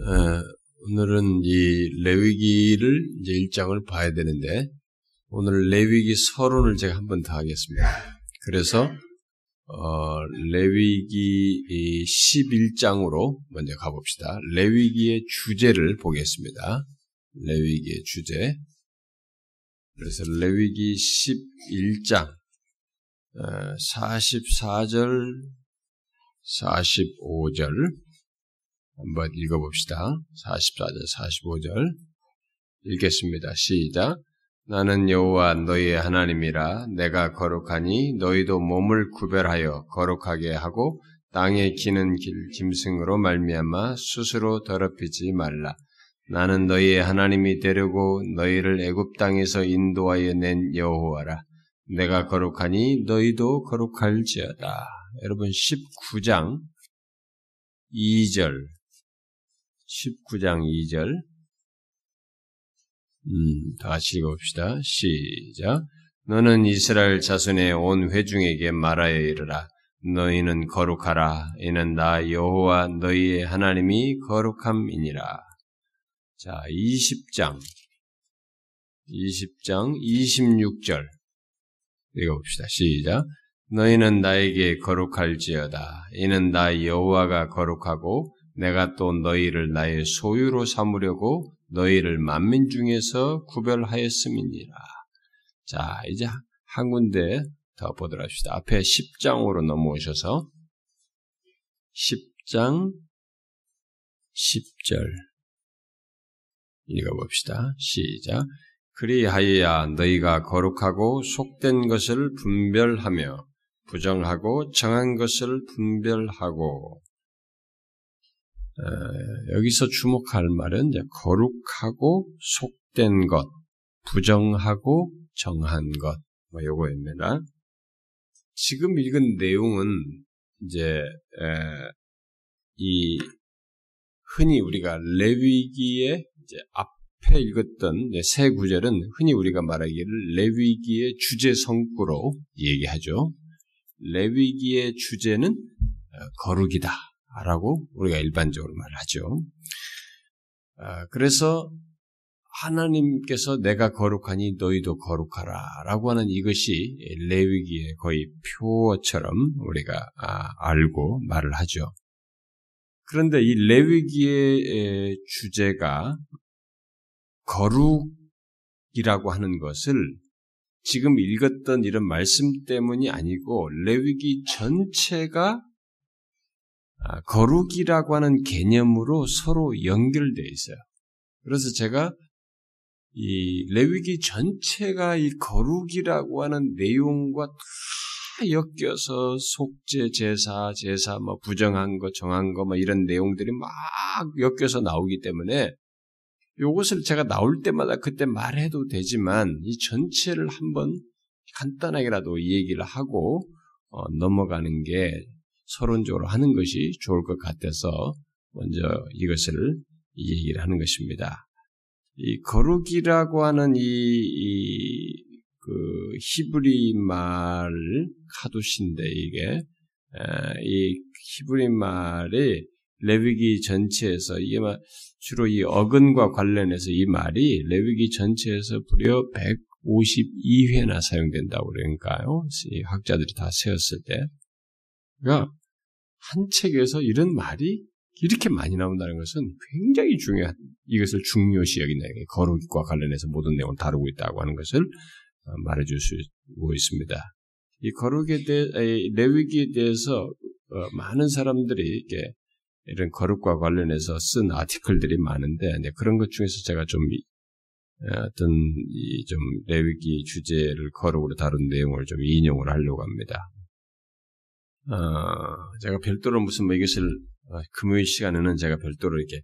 어, 오늘은 이 레위기를 이제 일장을 봐야 되는데 오늘 레위기 서론을 제가 한번 더 하겠습니다. 그래서 어, 레위기 11장으로 먼저 가봅시다. 레위기의 주제를 보겠습니다. 레위기의 주제. 그래서 레위기 11장 44절, 45절 한번 읽어봅시다. 44절, 45절 읽겠습니다. 시작. 나는 여호와 너희의 하나님이라 내가 거룩하니 너희도 몸을 구별하여 거룩하게 하고 땅에 기는 길 짐승으로 말미암아 스스로 더럽히지 말라. 나는 너희의 하나님이 되려고 너희를 애굽 땅에서 인도하여 낸 여호와라. 내가 거룩하니 너희도 거룩할지어다. 여러분 19장 2절 19장 2절 음, 다 같이 읽어봅시다. 시작. 너는 이스라엘 자손의 온 회중에게 말하여 이르라. 너희는 거룩하라. 이는 나 여호와 너희의 하나님이 거룩함이니라. 자, 20장 20장 26절 읽어봅시다. 시작. 너희는 나에게 거룩할지어다. 이는 나 여호와가 거룩하고 내가 또 너희를 나의 소유로 삼으려고 너희를 만민 중에서 구별하였음이니라. 자, 이제 한 군데 더 보도록 합시다. 앞에 10장으로 넘어오셔서 10장 10절 읽어봅시다. 시작. 그리하여야 너희가 거룩하고 속된 것을 분별하며 부정하고 정한 것을 분별하고 어, 여기서 주목할 말은 거룩하고 속된 것, 부정하고 정한 것, 뭐 요거입니다. 지금 읽은 내용은 이제 에, 이 흔히 우리가 레위기의 이제 앞에 읽었던 세 구절은 흔히 우리가 말하기를 레위기의 주제 성구로 얘기하죠. 레위기의 주제는 거룩이다. 라고 우리가 일반적으로 말하죠. 그래서 하나님께서 내가 거룩하니 너희도 거룩하라 라고 하는 이것이 레위기의 거의 표어처럼 우리가 알고 말을 하죠. 그런데 이 레위기의 주제가 거룩이라고 하는 것을 지금 읽었던 이런 말씀 때문이 아니고 레위기 전체가 거룩이라고 하는 개념으로 서로 연결되어 있어요. 그래서 제가 이 레위기 전체가 이 거룩이라고 하는 내용과 다 엮여서 속죄 제사, 제사 뭐 부정한 거, 정한 거 뭐 이런 내용들이 막 엮여서 나오기 때문에 이것을 제가 나올 때마다 그때 말해도 되지만 이 전체를 한번 간단하게라도 얘기를 하고 어, 넘어가는 게 서론적으로 하는 것이 좋을 것 같아서 먼저 이것을 얘기를 하는 것입니다. 이 거룩이라고 하는 이, 이, 그 히브리 말 카두신데 이게 이 히브리 말이 레위기 전체에서 이게 주로 이 어근과 관련해서 이 말이 레위기 전체에서 무려 152회나 사용된다고 그러니까요. 학자들이 다 세웠을 때. 그러니까 한 책에서 이런 말이 이렇게 많이 나온다는 것은 굉장히 중요한, 이것을 중요시 여긴다. 거룩과 관련해서 모든 내용을 다루고 있다고 하는 것을 어, 말해줄 수 있습니다. 이 거룩에 대해, 레위기에 대해서 어, 많은 사람들이 이렇게 이런 거룩과 관련해서 쓴 아티클들이 많은데, 그런 것 중에서 제가 좀 어, 어떤 좀 레위기 주제를 거룩으로 다룬 내용을 좀 인용을 하려고 합니다. 어, 제가 별도로 무슨 뭐 이것을 어, 금요일 시간에는 제가 별도로 이렇게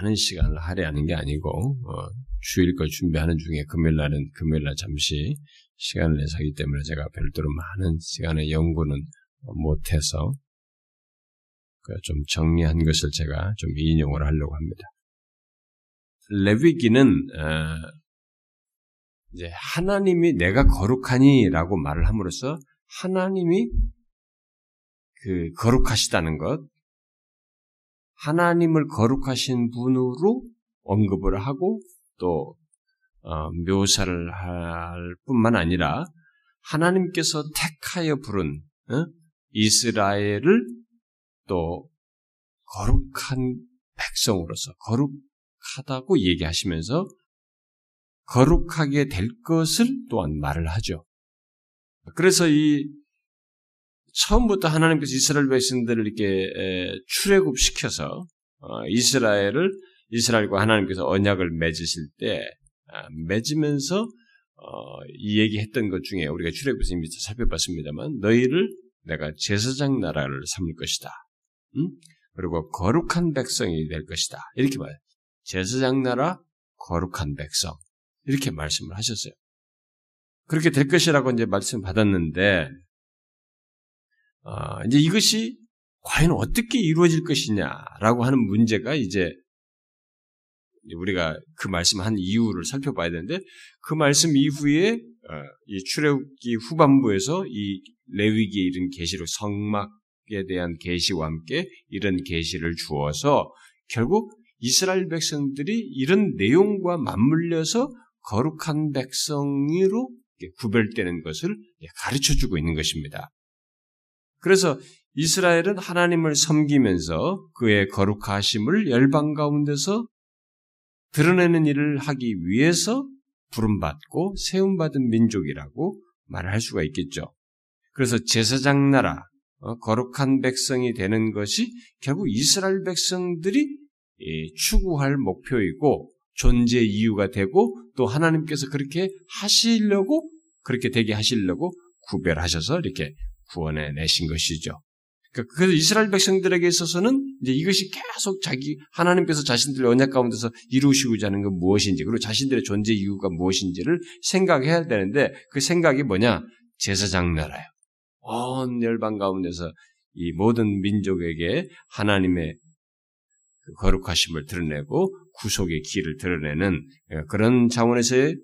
많은 시간을 할애하는 게 아니고 어, 주일 걸 준비하는 중에 금요일 날은 금요일 날 잠시 시간을 내서 하기 때문에 제가 별도로 많은 시간의 연구는 못해서 그좀 정리한 것을 제가 좀 인용을 하려고 합니다. 레위기는 어, 이제 하나님이 내가 거룩하니라고 말을 함으로써 하나님이 그 거룩하시다는 것, 하나님을 거룩하신 분으로 언급을 하고 또 어, 묘사를 할 뿐만 아니라 하나님께서 택하여 부른 어? 이스라엘을 또 거룩한 백성으로서 거룩하다고 얘기하시면서 거룩하게 될 것을 또한 말을 하죠. 그래서 이 처음부터 하나님께서 이스라엘 백성들을 이렇게 출애굽시켜서 어, 이스라엘을 이스라엘과 하나님께서 언약을 맺으실 때 아, 맺으면서 어, 이 얘기했던 것 중에 우리가 출애굽에서 이미 살펴봤습니다만 너희를 내가 제사장 나라를 삼을 것이다. 응? 그리고 거룩한 백성이 될 것이다. 이렇게 말. 제사장 나라 거룩한 백성 이렇게 말씀을 하셨어요. 그렇게 될 것이라고 이제 말씀 받았는데 어, 이제 이것이 과연 어떻게 이루어질 것이냐라고 하는 문제가 이제 우리가 그 말씀한 이유를 살펴봐야 되는데 그 말씀 이후에 어, 이 출애굽기 후반부에서 이 레위기에 이른 계시로 성막에 대한 계시와 함께 이런 계시를 주어서 결국 이스라엘 백성들이 이런 내용과 맞물려서 거룩한 백성으로 구별되는 것을 가르쳐 주고 있는 것입니다. 그래서 이스라엘은 하나님을 섬기면서 그의 거룩하심을 열방 가운데서 드러내는 일을 하기 위해서 부름받고 세움받은 민족이라고 말할 수가 있겠죠. 그래서 제사장 나라, 어, 거룩한 백성이 되는 것이 결국 이스라엘 백성들이 추구할 목표이고 존재 이유가 되고 또 하나님께서 그렇게 하시려고 그렇게 되게 하시려고 구별하셔서 이렇게 구원해 내신 것이죠. 그러니까 그래서 이스라엘 백성들에게 있어서는 이제 이것이 계속 자기 하나님께서 자신들의 언약 가운데서 이루시고자 하는 건 무엇인지 그리고 자신들의 존재 이유가 무엇인지를 생각해야 되는데 그 생각이 뭐냐 제사장 나라요. 온 열방 가운데서 이 모든 민족에게 하나님의 그 거룩하심을 드러내고 구속의 길을 드러내는 그런 차원에서의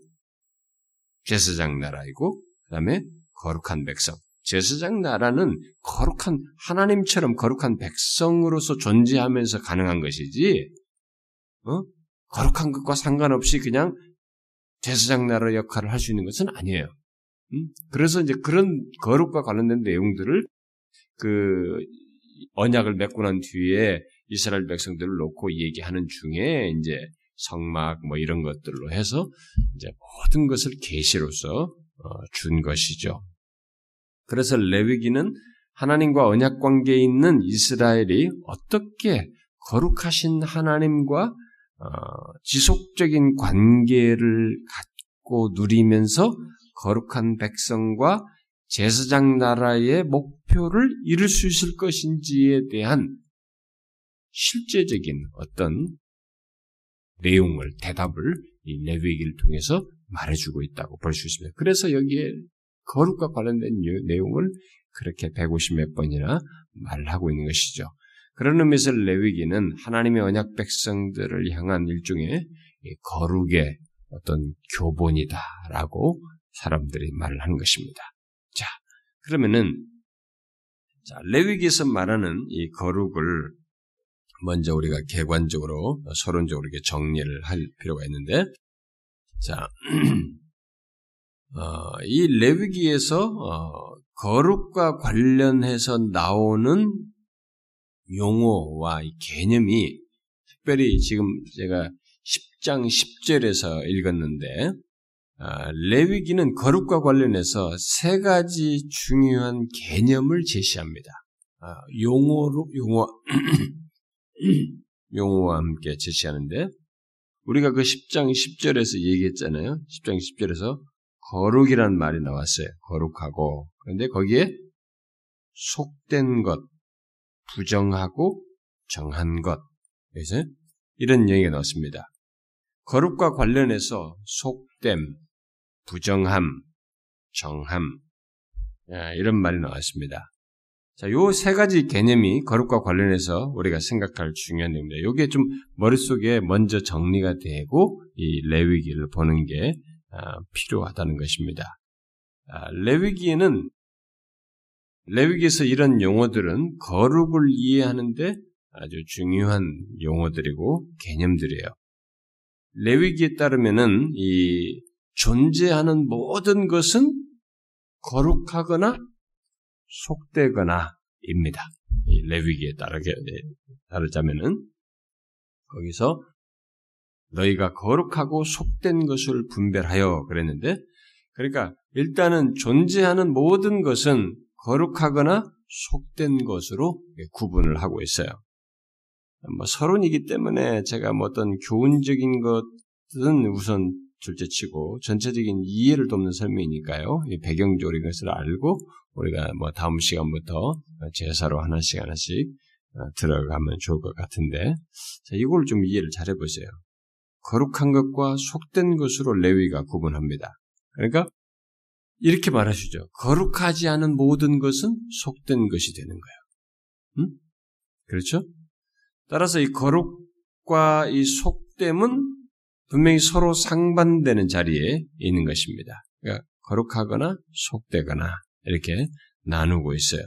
제사장 나라이고 그다음에 거룩한 백성. 제사장 나라는 거룩한 하나님처럼 거룩한 백성으로서 존재하면서 가능한 것이지, 어? 거룩한 것과 상관없이 그냥 제사장 나라 역할을 할 수 있는 것은 아니에요. 음? 그래서 이제 그런 거룩과 관련된 내용들을 그 언약을 맺고 난 뒤에 이스라엘 백성들을 놓고 얘기하는 중에 이제 성막 뭐 이런 것들로 해서 이제 모든 것을 계시로서 어, 준 것이죠. 그래서 레위기는 하나님과 언약 관계에 있는 이스라엘이 어떻게 거룩하신 하나님과 어, 지속적인 관계를 갖고 누리면서 거룩한 백성과 제사장 나라의 목표를 이룰 수 있을 것인지에 대한 실제적인 어떤 내용을, 대답을 이 레위기를 통해서 말해주고 있다고 볼 수 있습니다. 그래서 여기에 거룩과 관련된 내용을 그렇게 150몇 번이나 말 하고 있는 것이죠. 그런 의미에서 레위기는 하나님의 언약 백성들을 향한 일종의 거룩의 어떤 교본이다라고 사람들이 말을 하는 것입니다. 자, 그러면은 자, 레위기에서 말하는 이 거룩을 먼저 우리가 객관적으로 서론적으로 이렇게 정리를 할 필요가 있는데 자, 어, 이 레위기에서 어, 거룩과 관련해서 나오는 용어와 개념이 특별히 지금 제가 10장 10절에서 읽었는데 아, 레위기는 거룩과 관련해서 세 가지 중요한 개념을 제시합니다. 아, 용어로 용어 용어와 함께 제시하는데 우리가 그 10장 10절에서 얘기했잖아요. 10장 10절에서 거룩이란 말이 나왔어요. 거룩하고. 그런데 거기에 속된 것, 부정하고 정한 것. 그래서 이런 얘기가 나왔습니다. 거룩과 관련해서 속됨, 부정함, 정함, 이런 말이 나왔습니다. 자, 요 세 가지 개념이 거룩과 관련해서 우리가 생각할 중요한 내용입니다. 요게 좀 머릿속에 먼저 정리가 되고 이 레위기를 보는 게 아, 필요하다는 것입니다. 아, 레위기에는 레위기에서 이런 용어들은 거룩을 이해하는데 아주 중요한 용어들이고 개념들이에요. 레위기에 따르면은 이 존재하는 모든 것은 거룩하거나 속되거나입니다. 이 레위기에 따르게 따르자면은 거기서 너희가 거룩하고 속된 것을 분별하여 그랬는데 그러니까 일단은 존재하는 모든 것은 거룩하거나 속된 것으로 구분을 하고 있어요. 뭐 서론이기 때문에 제가 뭐 어떤 교훈적인 것은 우선 둘째치고 전체적인 이해를 돕는 설명이니까요. 이 배경적인 것을 알고 우리가 뭐 다음 시간부터 제사로 하나씩 하나씩 어, 들어가면 좋을 것 같은데 자, 이걸 좀 이해를 잘 해보세요. 거룩한 것과 속된 것으로 레위가 구분합니다. 그러니까 이렇게 말하시죠. 거룩하지 않은 모든 것은 속된 것이 되는 거예요. 음? 그렇죠? 따라서 이 거룩과 이 속됨은 분명히 서로 상반되는 자리에 있는 것입니다. 그러니까 거룩하거나 속되거나 이렇게 나누고 있어요.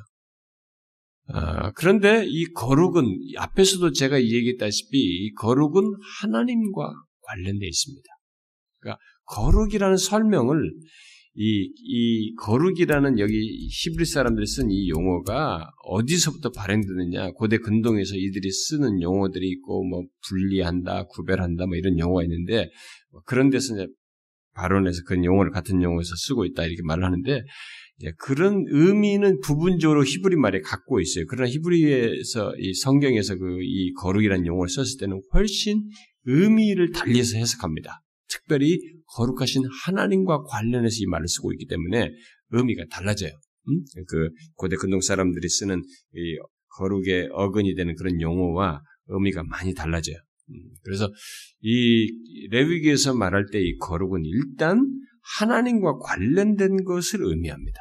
아, 그런데 이 거룩은 앞에서도 제가 얘기했다시피 이 거룩은 하나님과 관련되어 있습니다. 그러니까 거룩이라는 설명을 이, 이 거룩이라는 여기 히브리 사람들이 쓴 이 용어가 어디서부터 발행되느냐? 고대 근동에서 이들이 쓰는 용어들이 있고, 뭐, 분리한다, 구별한다, 뭐 이런 용어가 있는데, 그런 데서 이제 발언에서 그런 용어를 같은 용어에서 쓰고 있다, 이렇게 말을 하는데, 그런 의미는 부분적으로 히브리 말에 갖고 있어요. 그러나 히브리에서, 이 성경에서 그 이 거룩이라는 용어를 썼을 때는 훨씬 의미를 달리해서 해석합니다. 특별히 거룩하신 하나님과 관련해서 이 말을 쓰고 있기 때문에 의미가 달라져요. 음? 그 고대 근동 사람들이 쓰는 이 거룩의 어근이 되는 그런 용어와 의미가 많이 달라져요. 음, 그래서 이 레위기에서 말할 때 이 거룩은 일단 하나님과 관련된 것을 의미합니다.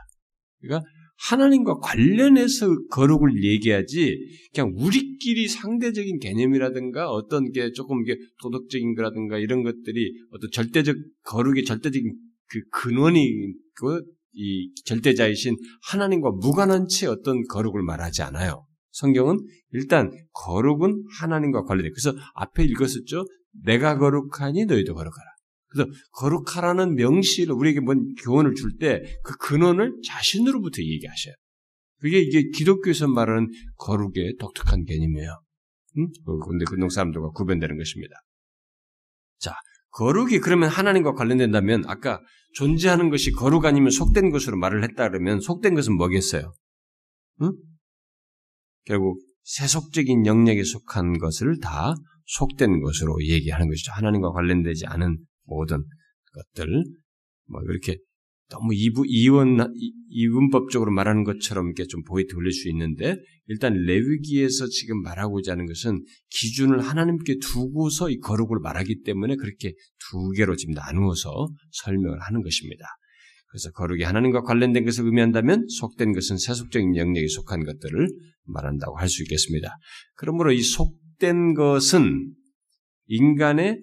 그러니까 하나님과 관련해서 거룩을 얘기하지 그냥 우리끼리 상대적인 개념이라든가 어떤 게 조금 이게 도덕적인 거라든가 이런 것들이 어떤 절대적 거룩의 절대적인 그 근원이 그이 절대자이신 하나님과 무관한 채 어떤 거룩을 말하지 않아요. 성경은 일단 거룩은 하나님과 관련돼. 그래서 앞에 읽었었죠. 내가 거룩하니 너희도 거룩하라. 그래서 거룩하라는 명시를 우리에게 뭔 교훈을 줄 때 그 근원을 자신으로부터 얘기하셔요. 그게 이게 기독교에서 말하는 거룩의 독특한 개념이에요. 응? 근데 근동 사람들과 구별되는 것입니다. 자, 거룩이 그러면 하나님과 관련된다면 아까 존재하는 것이 거룩 아니면 속된 것으로 말을 했다 그러면 속된 것은 뭐겠어요? 응? 결국 세속적인 영역에 속한 것을 다 속된 것으로 얘기하는 것이죠. 하나님과 관련되지 않은 모든 것들 뭐 이렇게 너무 이부, 이원 이분법적으로 말하는 것처럼 이렇게 좀 보이 돌릴 수 있는데 일단 레위기에서 지금 말하고자 하는 것은 기준을 하나님께 두고서 이 거룩을 말하기 때문에 그렇게 두 개로 지금 나누어서 설명을 하는 것입니다. 그래서 거룩이 하나님과 관련된 것을 의미한다면 속된 것은 세속적인 영역에 속한 것들을 말한다고 할 수 있겠습니다. 그러므로 이 속된 것은 인간의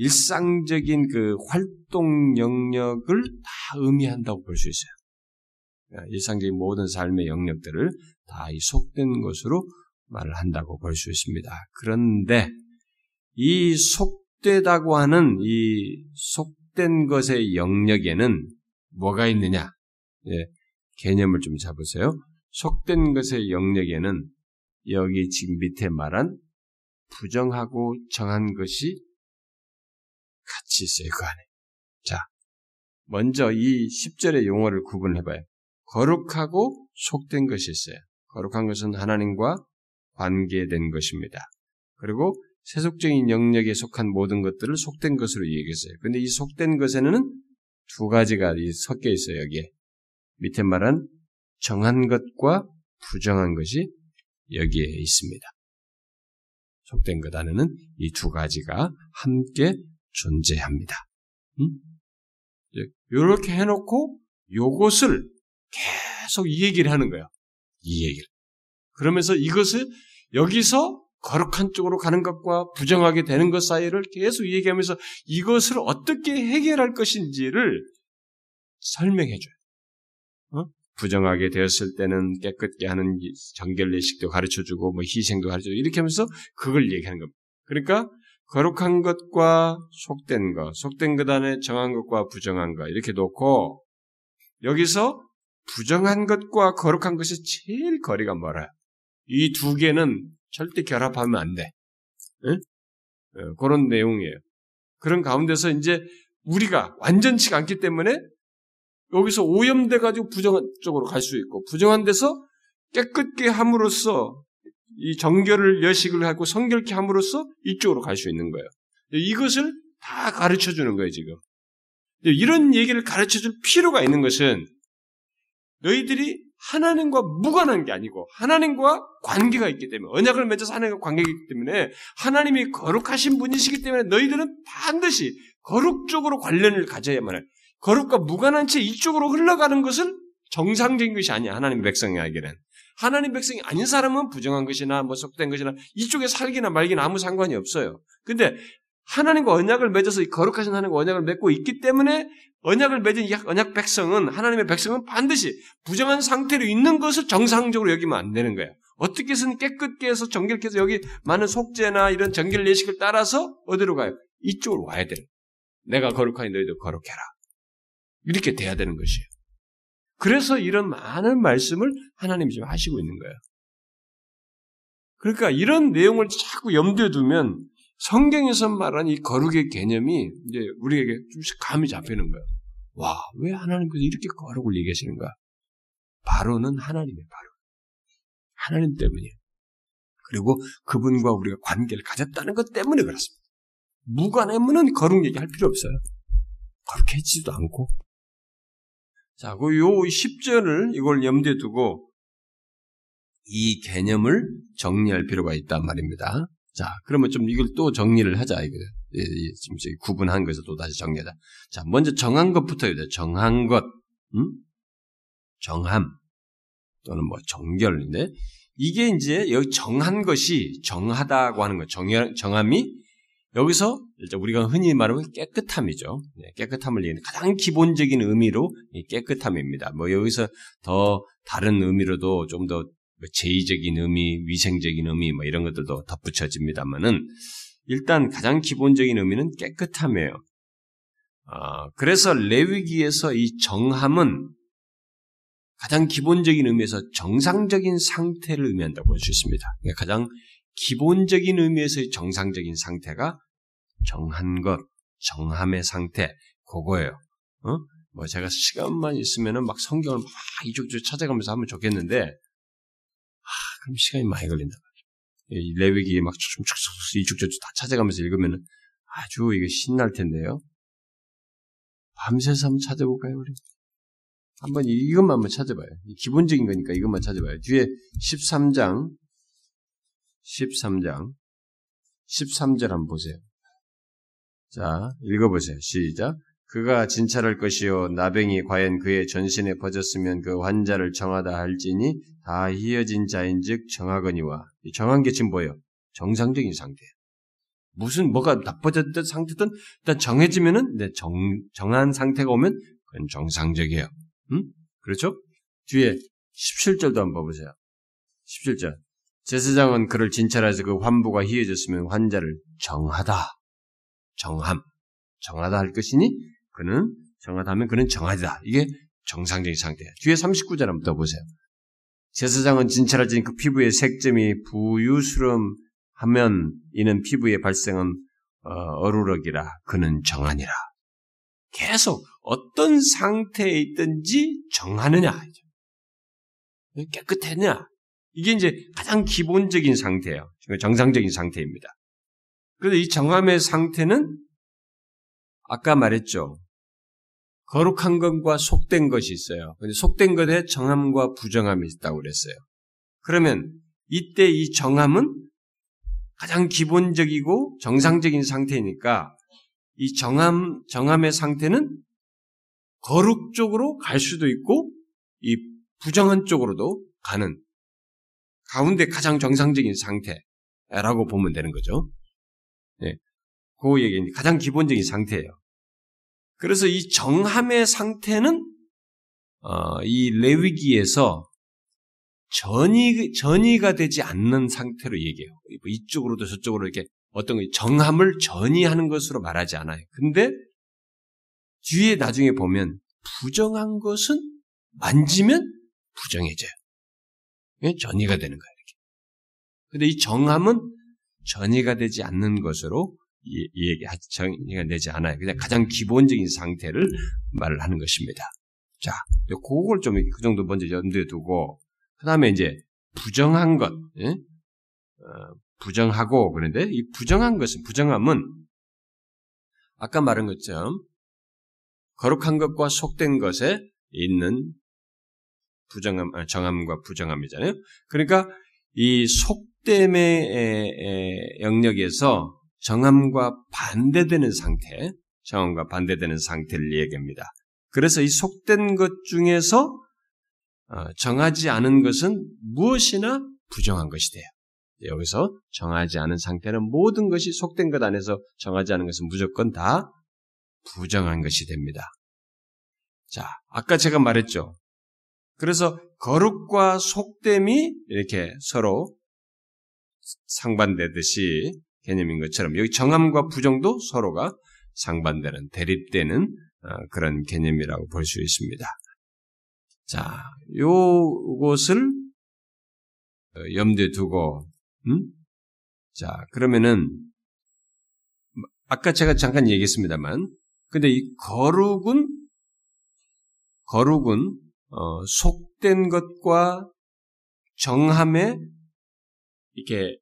일상적인 그 활동 영역을 다 의미한다고 볼 수 있어요. 그러니까 일상적인 모든 삶의 영역들을 다 이 속된 것으로 말을 한다고 볼 수 있습니다. 그런데 이 속되다고 하는 이 속된 것의 영역에는 뭐가 있느냐? 예, 개념을 좀 잡으세요. 속된 것의 영역에는 여기 지금 밑에 말한 부정하고 정한 것이 같이 있어요, 그 안에. 자, 먼저 이 10절의 용어를 구분해 봐요. 거룩하고 속된 것이 있어요. 거룩한 것은 하나님과 관계된 것입니다. 그리고 세속적인 영역에 속한 모든 것들을 속된 것으로 얘기했어요. 근데 이 속된 것에는 두 가지가 섞여 있어요, 여기에. 밑에 말한 정한 것과 부정한 것이 여기에 있습니다. 속된 것 안에는 이 두 가지가 함께 존재합니다. 음? 이렇게 해놓고 요것을 계속 이 얘기를 하는 거예요. 이 얘기를. 그러면서 이것을 여기서 거룩한 쪽으로 가는 것과 부정하게 되는 것 사이를 계속 얘기하면서 이것을 어떻게 해결할 것인지를 설명해 줘요. 어? 부정하게 되었을 때는 깨끗게 하는 정결 예식도 가르쳐 주고 뭐 희생도 가르쳐 주고 이렇게 하면서 그걸 얘기하는 겁니다. 그러니까 거룩한 것과 속된 것, 속된 것 안에 정한 것과 부정한 것 이렇게 놓고 여기서 부정한 것과 거룩한 것이 제일 거리가 멀어요. 이 두 개는 절대 결합하면 안 돼. 응? 어, 그런 내용이에요. 그런 가운데서 이제 우리가 완전치가 않기 때문에 여기서 오염돼 가지고 부정한 쪽으로 갈 수 있고 부정한 데서 깨끗게 함으로써 이 정결을 여식을 하고 성결케 함으로써 이쪽으로 갈 수 있는 거예요. 이것을 다 가르쳐 주는 거예요, 지금. 이런 얘기를 가르쳐 줄 필요가 있는 것은 너희들이 하나님과 무관한 게 아니고 하나님과 관계가 있기 때문에 언약을 맺어서 하나님과 관계가 있기 때문에 하나님이 거룩하신 분이시기 때문에 너희들은 반드시 거룩 쪽으로 관련을 가져야만 해. 거룩과 무관한 채 이쪽으로 흘러가는 것을 정상적인 것이 아니야. 하나님 백성에게는. 하나님 백성이 아닌 사람은 부정한 것이나 뭐 속된 것이나 이쪽에 살기나 말기나 아무 상관이 없어요. 근데 하나님과 언약을 맺어서 거룩하신 하나님과 언약을 맺고 있기 때문에 언약을 맺은 언약 백성은 하나님의 백성은 반드시 부정한 상태로 있는 것을 정상적으로 여기면 안 되는 거예요. 어떻게 해서는 깨끗게 해서 정결케 해서 여기 많은 속죄나 이런 정결 예식을 따라서 어디로 가요? 이쪽으로 와야 돼요. 내가 거룩하니 너희도 거룩해라. 이렇게 돼야 되는 것이에요. 그래서 이런 많은 말씀을 하나님이 지금 하시고 있는 거예요. 그러니까 이런 내용을 자꾸 염두에 두면 성경에서 말한 이 거룩의 개념이 이제 우리에게 좀씩 감이 잡히는 거예요. 와, 왜 하나님께서 이렇게 거룩을 얘기하시는가? 바로는 하나님의 바로. 하나님 때문이에요. 그리고 그분과 우리가 관계를 가졌다는 것 때문에 그렇습니다. 무관하면은 거룩 얘기할 필요 없어요. 거룩해지지도 않고. 자, 그 요 10절을 이걸 염두에 두고 이 개념을 정리할 필요가 있단 말입니다. 자, 그러면 좀 이걸 또 정리를 하자, 이거. 지금 구분한 것을 또 다시 정리하자. 자, 먼저 정한 것부터 요 정한 것, 음? 정함, 또는 뭐 정결인데, 이게 이제 여기 정한 것이 정하다고 하는 거, 정, 정함이 여기서 우리가 흔히 말하면 깨끗함이죠. 네, 깨끗함을 얘기하는 가장 기본적인 의미로 깨끗함입니다. 뭐 여기서 더 다른 의미로도 좀더 뭐 제의적인 의미, 위생적인 의미 뭐 이런 것들도 덧붙여집니다만은 일단 가장 기본적인 의미는 깨끗함이에요. 어, 그래서 레위기에서 이 정함은 가장 기본적인 의미에서 정상적인 상태를 의미한다고 볼 수 있습니다. 그러니까 가장 기본적인 의미에서의 정상적인 상태가 정한 것, 정함의 상태, 그거예요. 어? 뭐 제가 시간만 있으면은 막 성경을 막 이쪽저쪽 찾아가면서 하면 좋겠는데 그럼 시간이 많이 걸린다. 레위기 막 이쪽저쪽 다 찾아가면서 읽으면 아주 이게 신날 텐데요. 밤새서 한번 찾아볼까요, 우리? 한번 이것만 한번 찾아봐요. 기본적인 거니까 이것만 찾아봐요. 뒤에 13장, 13장, 13절 한번 보세요. 자, 읽어보세요. 시작. 그가 진찰할 것이요 나병이 과연 그의 전신에 퍼졌으면 그 환자를 정하다 할지니 다 희어진 자인즉 정하거니와 정한 게 지금 뭐예요? 정상적인 상태예요. 무슨 뭐가 나빠졌든 상태든 일단 정해지면은 네, 정 정한 상태가 오면 그건 정상적이에요. 음? 그렇죠? 뒤에 17절도 한번 보세요. 17절. 제사장은 그를 진찰해서 그 환부가 희어졌으면 환자를 정하다. 정함. 정하다 할 것이니 그는 정하다면 그는 정하다. 이게 정상적인 상태예요. 뒤에 39절 한번 더 보세요. 제사장은 진찰하진 그 피부의 색점이 부유스름 하면 이는 피부에 발생한 어, 어루럭이라 그는 정하니라. 계속 어떤 상태에 있든지 정하느냐. 깨끗했냐. 이게 이제 가장 기본적인 상태예요. 정상적인 상태입니다. 그래서 이 정함의 상태는 아까 말했죠. 거룩한 것과 속된 것이 있어요. 근데 속된 것에 정함과 부정함이 있다고 그랬어요. 그러면 이때 이 정함은 가장 기본적이고 정상적인 상태니까 이 정함, 정함의 상태는 거룩 쪽으로 갈 수도 있고 이 부정한 쪽으로도 가는 가운데 가장 정상적인 상태라고 보면 되는 거죠. 네. 그 얘기 가장 기본적인 상태예요. 그래서 이 정함의 상태는 어, 이 레위기에서 전이 전이가 되지 않는 상태로 얘기해요. 뭐 이쪽으로도 저쪽으로 이렇게 어떤 정함을 전이하는 것으로 말하지 않아요. 근데 뒤에 나중에 보면 부정한 것은 만지면 부정해져요. 전이가 되는 거예요. 이렇게. 근데 이 정함은 전이가 되지 않는 것으로 얘기 정의가 되지 않아요. 그냥 가장 기본적인 상태를 말을 하는 것입니다. 자, 그걸 좀 그 정도 먼저 염두에 두고 그 다음에 이제 부정한 것, 예? 어, 부정하고 그런데 이 부정한 것은 부정함은 아까 말한 것처럼 거룩한 것과 속된 것에 있는 부정함, 아, 정함과 부정함이잖아요. 그러니까 이 속됨의 영역에서 정함과 반대되는 상태, 정함과 반대되는 상태를 얘기합니다. 그래서 이 속된 것 중에서 어, 정하지 않은 것은 무엇이나 부정한 것이 돼요. 여기서 정하지 않은 상태는 모든 것이 속된 것 안에서 정하지 않은 것은 무조건 다 부정한 것이 됩니다. 자, 아까 제가 말했죠. 그래서 거룩과 속됨이 이렇게 서로 상반되듯이 개념인 것처럼 여기 정함과 부정도 서로가 상반되는 대립되는 어, 그런 개념이라고 볼 수 있습니다. 자, 요것을 어, 염두에 두고, 음? 자, 그러면은, 아까 제가 잠깐 얘기했습니다만, 근데 이 거룩은, 거룩은, 어, 속된 것과 정함에 이렇게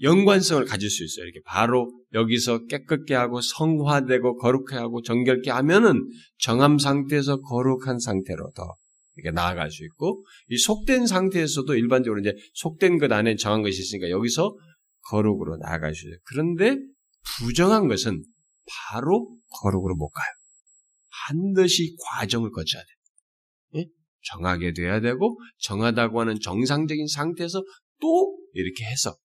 연관성을 가질 수 있어요. 이렇게 바로 여기서 깨끗게 하고 성화되고 거룩해 하고 정결케 하면은 정함 상태에서 거룩한 상태로 더 이렇게 나아갈 수 있고 이 속된 상태에서도 일반적으로 이제 속된 것 안에 정한 것이 있으니까 여기서 거룩으로 나아갈 수 있어요. 그런데 부정한 것은 바로 거룩으로 못 가요. 반드시 과정을 거쳐야 돼요. 예? 정하게 돼야 되고 정하다고 하는 정상적인 상태에서 또 이렇게 해서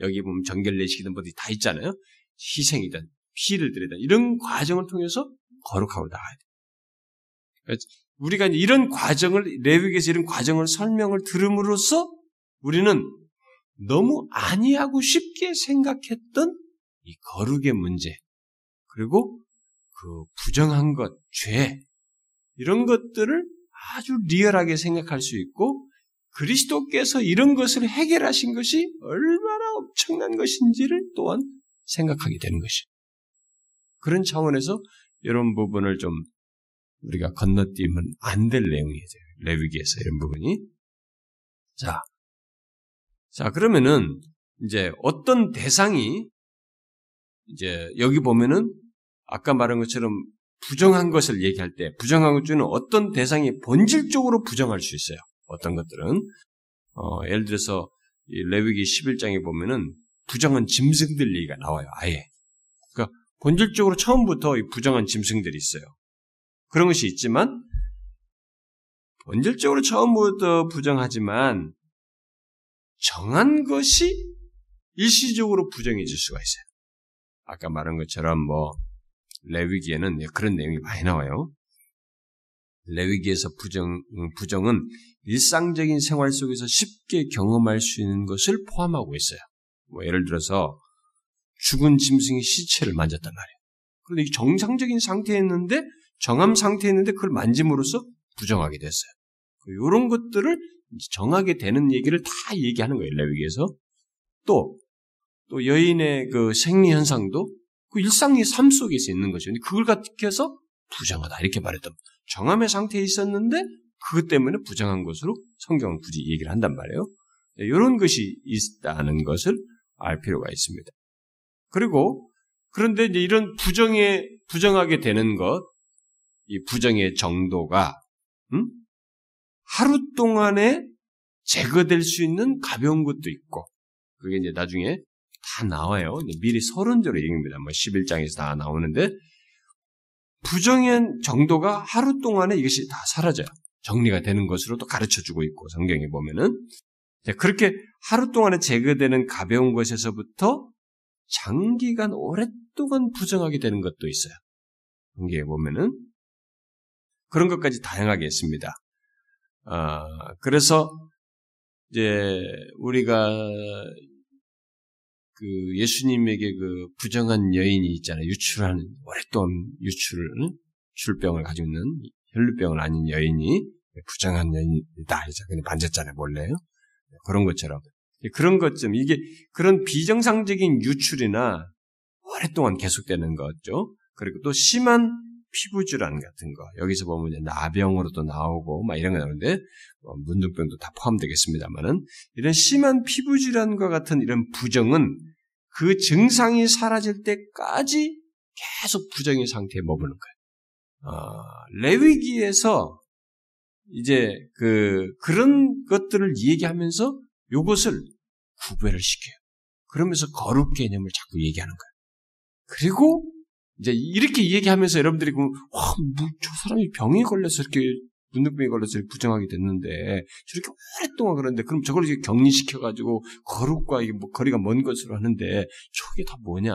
여기 보면 정결례시키는 분들이 다 있잖아요. 희생이든 피를 들이든 이런 과정을 통해서 거룩하고 나가야 돼. 그러니까 우리가 이런 과정을 레위기에서 이런 과정을 설명을 들음으로써 우리는 너무 아니하고 쉽게 생각했던 이 거룩의 문제 그리고 그 부정한 것, 죄 이런 것들을 아주 리얼하게 생각할 수 있고 그리스도께서 이런 것을 해결하신 것이 얼마나 엄청난 것인지를 또한 생각하게 되는 것이. 그런 차원에서 이런 부분을 좀 우리가 건너뛰면 안 될 내용이죠. 레위기에서 이런 부분이. 자, 자 그러면은 이제 어떤 대상이 이제 여기 보면은 아까 말한 것처럼 부정한 것을 얘기할 때 부정한 것 중에는 어떤 대상이 본질적으로 부정할 수 있어요. 어떤 것들은 어, 예를 들어서 레위기 11장에 보면은 부정한 짐승들 얘기가 나와요. 아예. 그러니까 본질적으로 처음부터 이 부정한 짐승들이 있어요. 그런 것이 있지만 본질적으로 처음부터 부정하지만 정한 것이 일시적으로 부정해질 수가 있어요. 아까 말한 것처럼 뭐 레위기에는 그런 내용이 많이 나와요. 레위기에서 부정, 부정은 일상적인 생활 속에서 쉽게 경험할 수 있는 것을 포함하고 있어요. 뭐 예를 들어서 죽은 짐승의 시체를 만졌단 말이에요. 그런데 이 정상적인 상태였는데 정함 상태였는데 그걸 만짐으로써 부정하게 됐어요. 이런 것들을 정하게 되는 얘기를 다 얘기하는 거예요. 레위기에서 또, 또 여인의 그 생리 현상도 그 일상의 삶 속에서 있는 것이죠. 그걸 같아서 부정하다 이렇게 말했던 정함의 상태에 있었는데 그것 때문에 부정한 것으로 성경은 굳이 얘기를 한단 말이에요. 이런 것이 있다는 것을 알 필요가 있습니다. 그리고 그런데 이제 이런 부정에 부정하게 되는 것, 이 부정의 정도가 음? 하루 동안에 제거될 수 있는 가벼운 것도 있고, 그게 이제 나중에 다 나와요. 미리 서론적으로 얘기합니다. 뭐 11장에서 다 나오는데 부정의 정도가 하루 동안에 이것이 다 사라져요. 정리가 되는 것으로도 가르쳐 주고 있고 성경에 보면은 그렇게 하루 동안에 제거되는 가벼운 것에서부터 장기간 오랫동안 부정하게 되는 것도 있어요. 성경에 보면은 그런 것까지 다양하게 있습니다. 아, 그래서 이제 우리가 그 예수님에게 그 부정한 여인이 있잖아요. 유출하는 오랫동안 유출을 출병을 가지고 있는 혈류병을 아닌 여인이 부정한 여인이다. 이제 그냥 만졌잖아요. 몰래요. 그런 것처럼 그런 것좀 이게 그런 비정상적인 유출이나 오랫동안 계속되는 거죠. 그리고 또 심한 피부 질환 같은 거 여기서 보면 이제 나병으로도 나오고 막 이런 거 나오는데 뭐 문둥병도 다 포함되겠습니다만은 이런 심한 피부 질환과 같은 이런 부정은 그 증상이 사라질 때까지 계속 부정의 상태에 머무는 거예요. 어, 레위기에서 이제 그 그런 것들을 얘기하면서 요것을 구별을 시켜요. 그러면서 거룩 개념을 자꾸 얘기하는 거예요. 그리고 이제 이렇게 얘기하면서 여러분들이 그 와, 뭐 저 사람이 병에 걸려서 이렇게 문득병에 걸려서 부정하게 됐는데 저렇게 오랫동안 그런데 그럼 저걸 이제 격리시켜 가지고 거룩과 이게 뭐 거리가 먼 것으로 하는데 저게 다 뭐냐?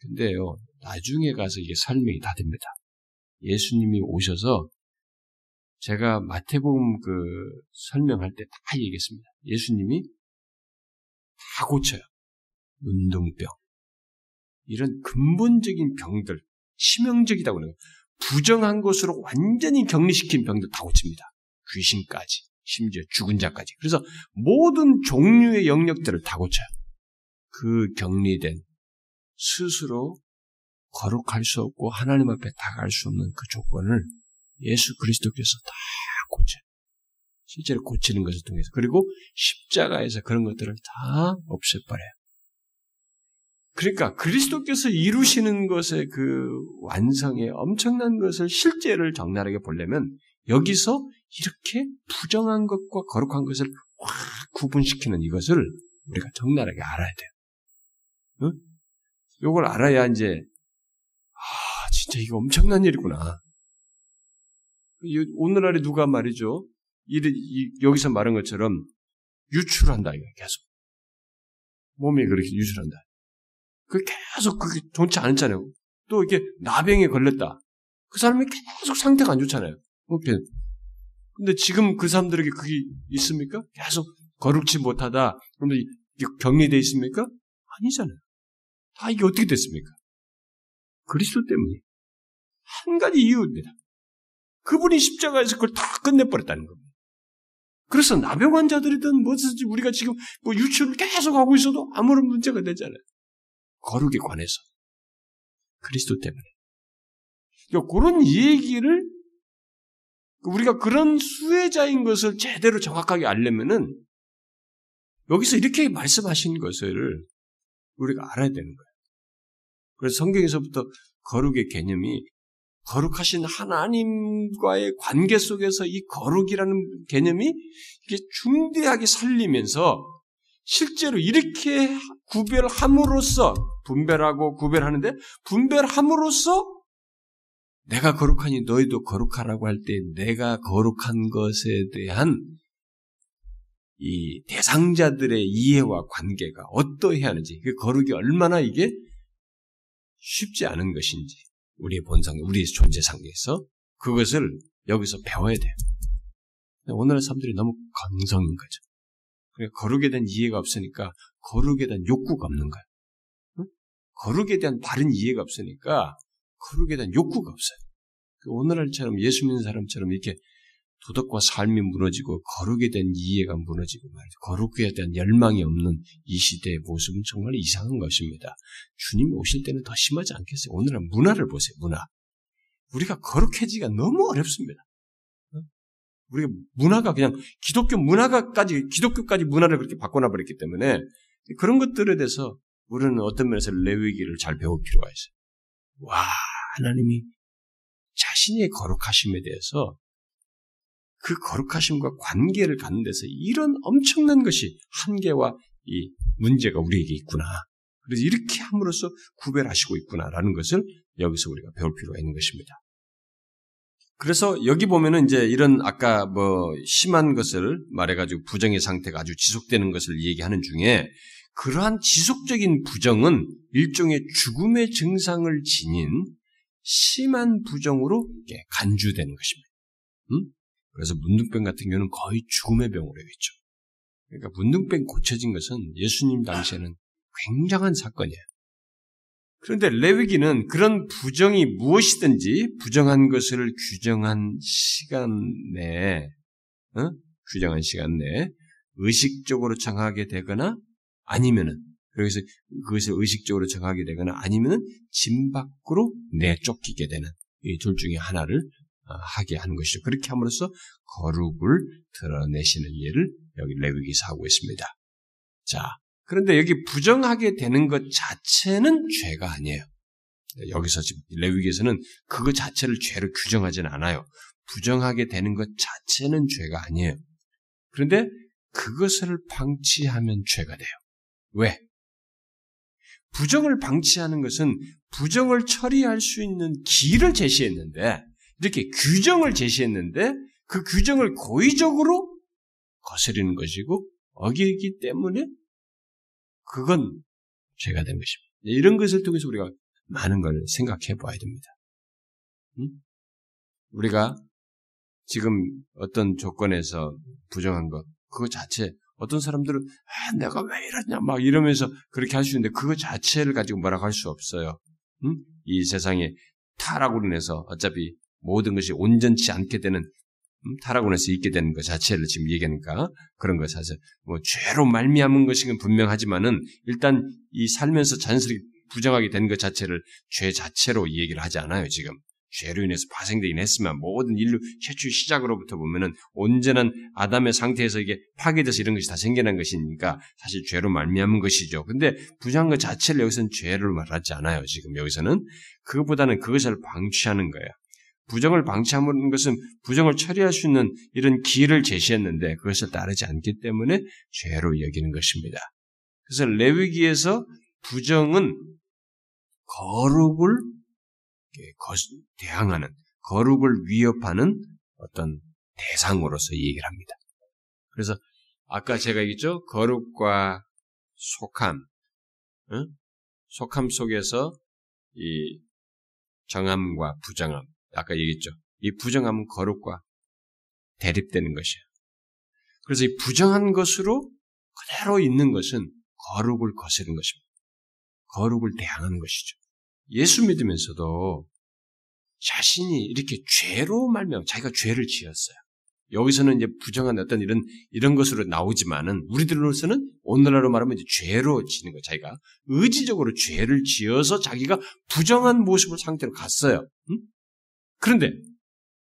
근데요 나중에 가서 이게 설명이 다 됩니다. 예수님이 오셔서 제가 마태복음 그 설명할 때 다 얘기했습니다. 예수님이 다 고쳐요. 운동병. 이런 근본적인 병들, 치명적이다고 그래요. 부정한 것으로 완전히 격리시킨 병들 다 고칩니다. 귀신까지, 심지어 죽은 자까지. 그래서 모든 종류의 영역들을 다 고쳐요. 그 격리된 스스로 거룩할 수 없고 하나님 앞에 다갈 수 없는 그 조건을 예수 그리스도께서 다 고쳐요. 실제로 고치는 것을 통해서. 그리고 십자가에서 그런 것들을 다 없애버려요. 그러니까 그리스도께서 이루시는 것의 그 완성의 엄청난 것을 실제를 적나라하게 보려면 여기서 이렇게 부정한 것과 거룩한 것을 확 구분시키는 이것을 우리가 적나라하게 알아야 돼요. 응? 요걸 알아야 이제 아 진짜 이거 엄청난 일이구나. 오늘날에 누가 말이죠. 여기서 말한 것처럼 유출한다 이거 계속 몸이 그렇게 유출한다. 그 계속 그게 좋지 않잖아요. 또 이게 나병에 걸렸다. 그 사람이 계속 상태가 안 좋잖아요. 근데 지금 그 사람들에게 그게 있습니까? 계속 거룩지 못하다. 그런데 격리돼 있습니까? 아니잖아요. 다 이게 어떻게 됐습니까? 그리스도 때문에. 한 가지 이유입니다. 그분이 십자가에서 그걸 다 끝내버렸다는 겁니다. 그래서 나병 환자들이든 뭐든지 우리가 지금 뭐 유출을 계속 하고 있어도 아무런 문제가 되잖아요. 거룩에 관해서. 그리스도 때문에. 그러니까 그런 얘기를 우리가 그런 수혜자인 것을 제대로 정확하게 알려면은 여기서 이렇게 말씀하신 것을 우리가 알아야 되는 거예요. 그래서 성경에서부터 거룩의 개념이 거룩하신 하나님과의 관계 속에서 이 거룩이라는 개념이 이게 중대하게 살리면서 실제로 이렇게 구별함으로써 분별하고 구별하는데 분별함으로써 내가 거룩하니 너희도 거룩하라고 할 때 내가 거룩한 것에 대한 이 대상자들의 이해와 관계가 어떠해야 하는지 그 거룩이 얼마나 이게 쉽지 않은 것인지 우리의 본상, 우리의 존재 상에서 그것을 여기서 배워야 돼요. 오늘의 사람들이 너무 건성인 거죠. 거룩에 대한 이해가 없으니까 거룩에 대한 욕구가 없는 거예요. 응? 거룩에 대한 바른 이해가 없으니까 거룩에 대한 욕구가 없어요. 그 오늘날처럼 예수 믿는 사람처럼 이렇게 도덕과 삶이 무너지고 거룩에 대한 이해가 무너지고 말이죠. 거룩에 대한 열망이 없는 이 시대의 모습은 정말 이상한 것입니다. 주님이 오실 때는 더 심하지 않겠어요? 오늘날 문화를 보세요. 문화. 우리가 거룩해지기가 너무 어렵습니다. 우리가 문화가 그냥 기독교 문화가까지 기독교까지 문화를 그렇게 바꿔놔 버렸기 때문에 그런 것들에 대해서 우리는 어떤 면에서 레위기를 잘 배울 필요가 있어요. 와 하나님이 자신의 거룩하심에 대해서 그 거룩하심과 관계를 갖는 데서 이런 엄청난 것이 한계와 이 문제가 우리에게 있구나. 그래서 이렇게 함으로써 구별하시고 있구나라는 것을 여기서 우리가 배울 필요가 있는 것입니다. 그래서 여기 보면은 이제 이런 아까 뭐 심한 것을 말해가지고 부정의 상태가 아주 지속되는 것을 얘기하는 중에 그러한 지속적인 부정은 일종의 죽음의 증상을 지닌 심한 부정으로 간주되는 것입니다. 음? 그래서 문둥병 같은 경우는 거의 죽음의 병으로 했죠. 그러니까 문둥병 고쳐진 것은 예수님 당시에는 굉장한 사건이에요. 그런데 레위기는 그런 부정이 무엇이든지 부정한 것을 규정한 시간 내에 어? 규정한 시간 내에 의식적으로 정하게 되거나 아니면은 그래서 그것을 의식적으로 정하게 되거나 아니면은 진 밖으로 내쫓기게 되는 이 둘 중에 하나를 어, 하게 하는 것이죠. 그렇게 함으로써 거룩을 드러내시는 예를 여기 레위기서 하고 있습니다. 자, 그런데 여기 부정하게 되는 것 자체는 죄가 아니에요. 여기서 지금 레위기에서는 그것 자체를 죄로 규정하지는 않아요. 부정하게 되는 것 자체는 죄가 아니에요. 그런데 그것을 방치하면 죄가 돼요. 왜? 부정을 방치하는 것은 부정을 처리할 수 있는 길을 제시했는데 이렇게 규정을 제시했는데 그 규정을 고의적으로 거스리는 것이고 어기기 때문에 그건 죄가 된 것입니다. 이런 것을 통해서 우리가 많은 걸 생각해 봐야 됩니다. 응? 우리가 지금 어떤 조건에서 부정한 것, 그거 자체, 어떤 사람들은, 아, 내가 왜 이러냐, 막 이러면서 그렇게 할 수 있는데, 그거 자체를 가지고 뭐라고 할 수 없어요. 응? 이 세상에 타락으로 인해서 어차피 모든 것이 온전치 않게 되는 타락원에서 있게 되는 것 자체를 지금 얘기하니까 그런 것 자체 뭐 죄로 말미암은 것이건 분명하지만은 일단 이 살면서 자연스럽게 부정하게 된 것 자체를 죄 자체로 얘기를 하지 않아요 지금 죄로 인해서 파생되긴 했으면 모든 인류 최초의 시작으로부터 보면은 온전한 아담의 상태에서 이게 파괴돼서 이런 것이 다 생겨난 것이니까 사실 죄로 말미암은 것이죠. 근데 부정한 것 자체를 여기서는 죄를 말하지 않아요. 지금 여기서는 그것보다는 그것을 방치하는 거예요. 부정을 방치하는 것은 부정을 처리할 수 있는 이런 길을 제시했는데 그것을 따르지 않기 때문에 죄로 여기는 것입니다. 그래서 레위기에서 부정은 거룩을 대항하는 거룩을 위협하는 어떤 대상으로서 얘기를 합니다. 그래서 아까 제가 얘기했죠 거룩과 속함, 응? 속함 속에서 이 정함과 부정함, 아까 얘기했죠. 이 부정함은 거룩과 대립되는 것이에요. 그래서 이 부정한 것으로 그대로 있는 것은 거룩을 거스는 것입니다. 거룩을 대항하는 것이죠. 예수 믿으면서도 자신이 이렇게 죄로 말면 자기가 죄를 지었어요. 여기서는 이제 부정한 어떤 이런 이런 것으로 나오지만은 우리들로서는 오늘날로 말하면 이제 죄로 지는 거 자기가 의지적으로 죄를 지어서 자기가 부정한 모습을 상태로 갔어요. 응? 그런데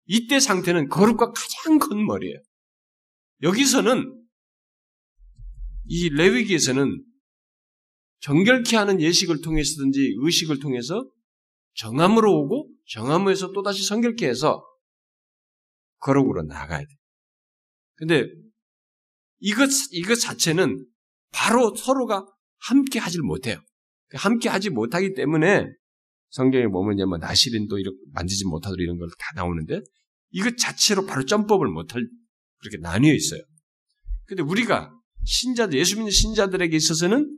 이때 상태는 거룩과 가장 큰 머리예요. 여기서는 이 레위기에서는 정결케 하는 예식을 통해서든지 의식을 통해서 정함으로 오고 정함에서 또다시 성결케 해서 거룩으로 나가야 돼. 근데 이것 이것 자체는 바로 서로가 함께 하질 못해요. 함께 하지 못하기 때문에 성경에 보면 이제 뭐 나시린도 이렇게 만지지 못하도록 이런 걸 다 나오는데 이것 자체로 바로 점법을 못할 그렇게 나뉘어 있어요. 근데 우리가 신자들 예수 믿는 신자들에게 있어서는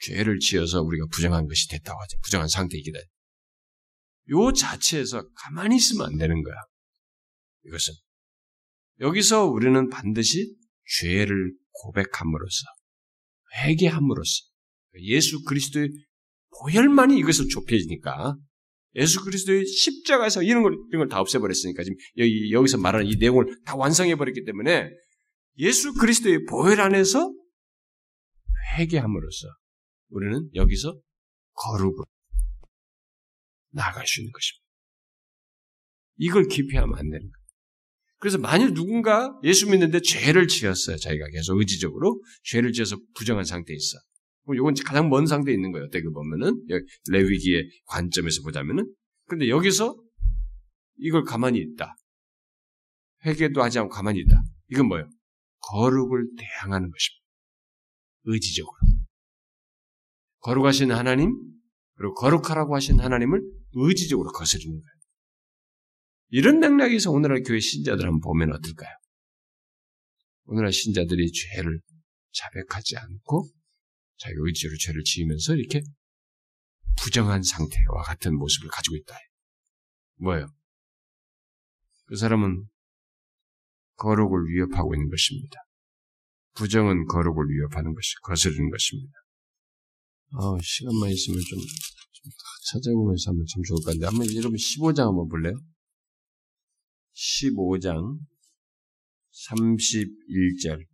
죄를 지어서 우리가 부정한 것이 됐다고 하죠. 부정한 상태이기다. 요 자체에서 가만히 있으면 안 되는 거야. 이것은 여기서 우리는 반드시 죄를 고백함으로써 회개함으로써 예수 그리스도의 보혈만이 이것을 좁혀지니까 예수 그리스도의 십자가에서 이런 걸 이런 걸 다 없애버렸으니까 지금 여기 여기서 말하는 이 내용을 다 완성해버렸기 때문에 예수 그리스도의 보혈 안에서 회개함으로써 우리는 여기서 거룩으로 나아갈 수 있는 것입니다. 이걸 기피하면 안 되는 거예요. 그래서 만일 누군가 예수 믿는데 죄를 지었어요. 자기가 계속 의지적으로 죄를 지어서 부정한 상태에 있어. 이건 가장 먼 상태에 있는 거예요. 어떻게 보면은 레위기의 관점에서 보자면은 근데 여기서 이걸 가만히 있다. 회개도 하지 않고 가만히 있다. 이건 뭐예요? 거룩을 대항하는 것입니다. 의지적으로. 거룩하신 하나님, 그리고 거룩하라고 하신 하나님을 의지적으로 거스르는 거예요. 이런 맥락에서 오늘날 교회 신자들 한번 보면 어떨까요? 오늘날 신자들이 죄를 자백하지 않고 자기 의지로 죄를 지으면서 이렇게 부정한 상태와 같은 모습을 가지고 있다. 뭐예요? 그 사람은 거룩을 위협하고 있는 것입니다. 부정은 거룩을 위협하는 것이 거스르는 것입니다. 어, 시간만 있으면 좀, 좀 찾아보면서 하면 참 좋을 것 같은데 한번 여러분 15장 한번 볼래요? 15장 31절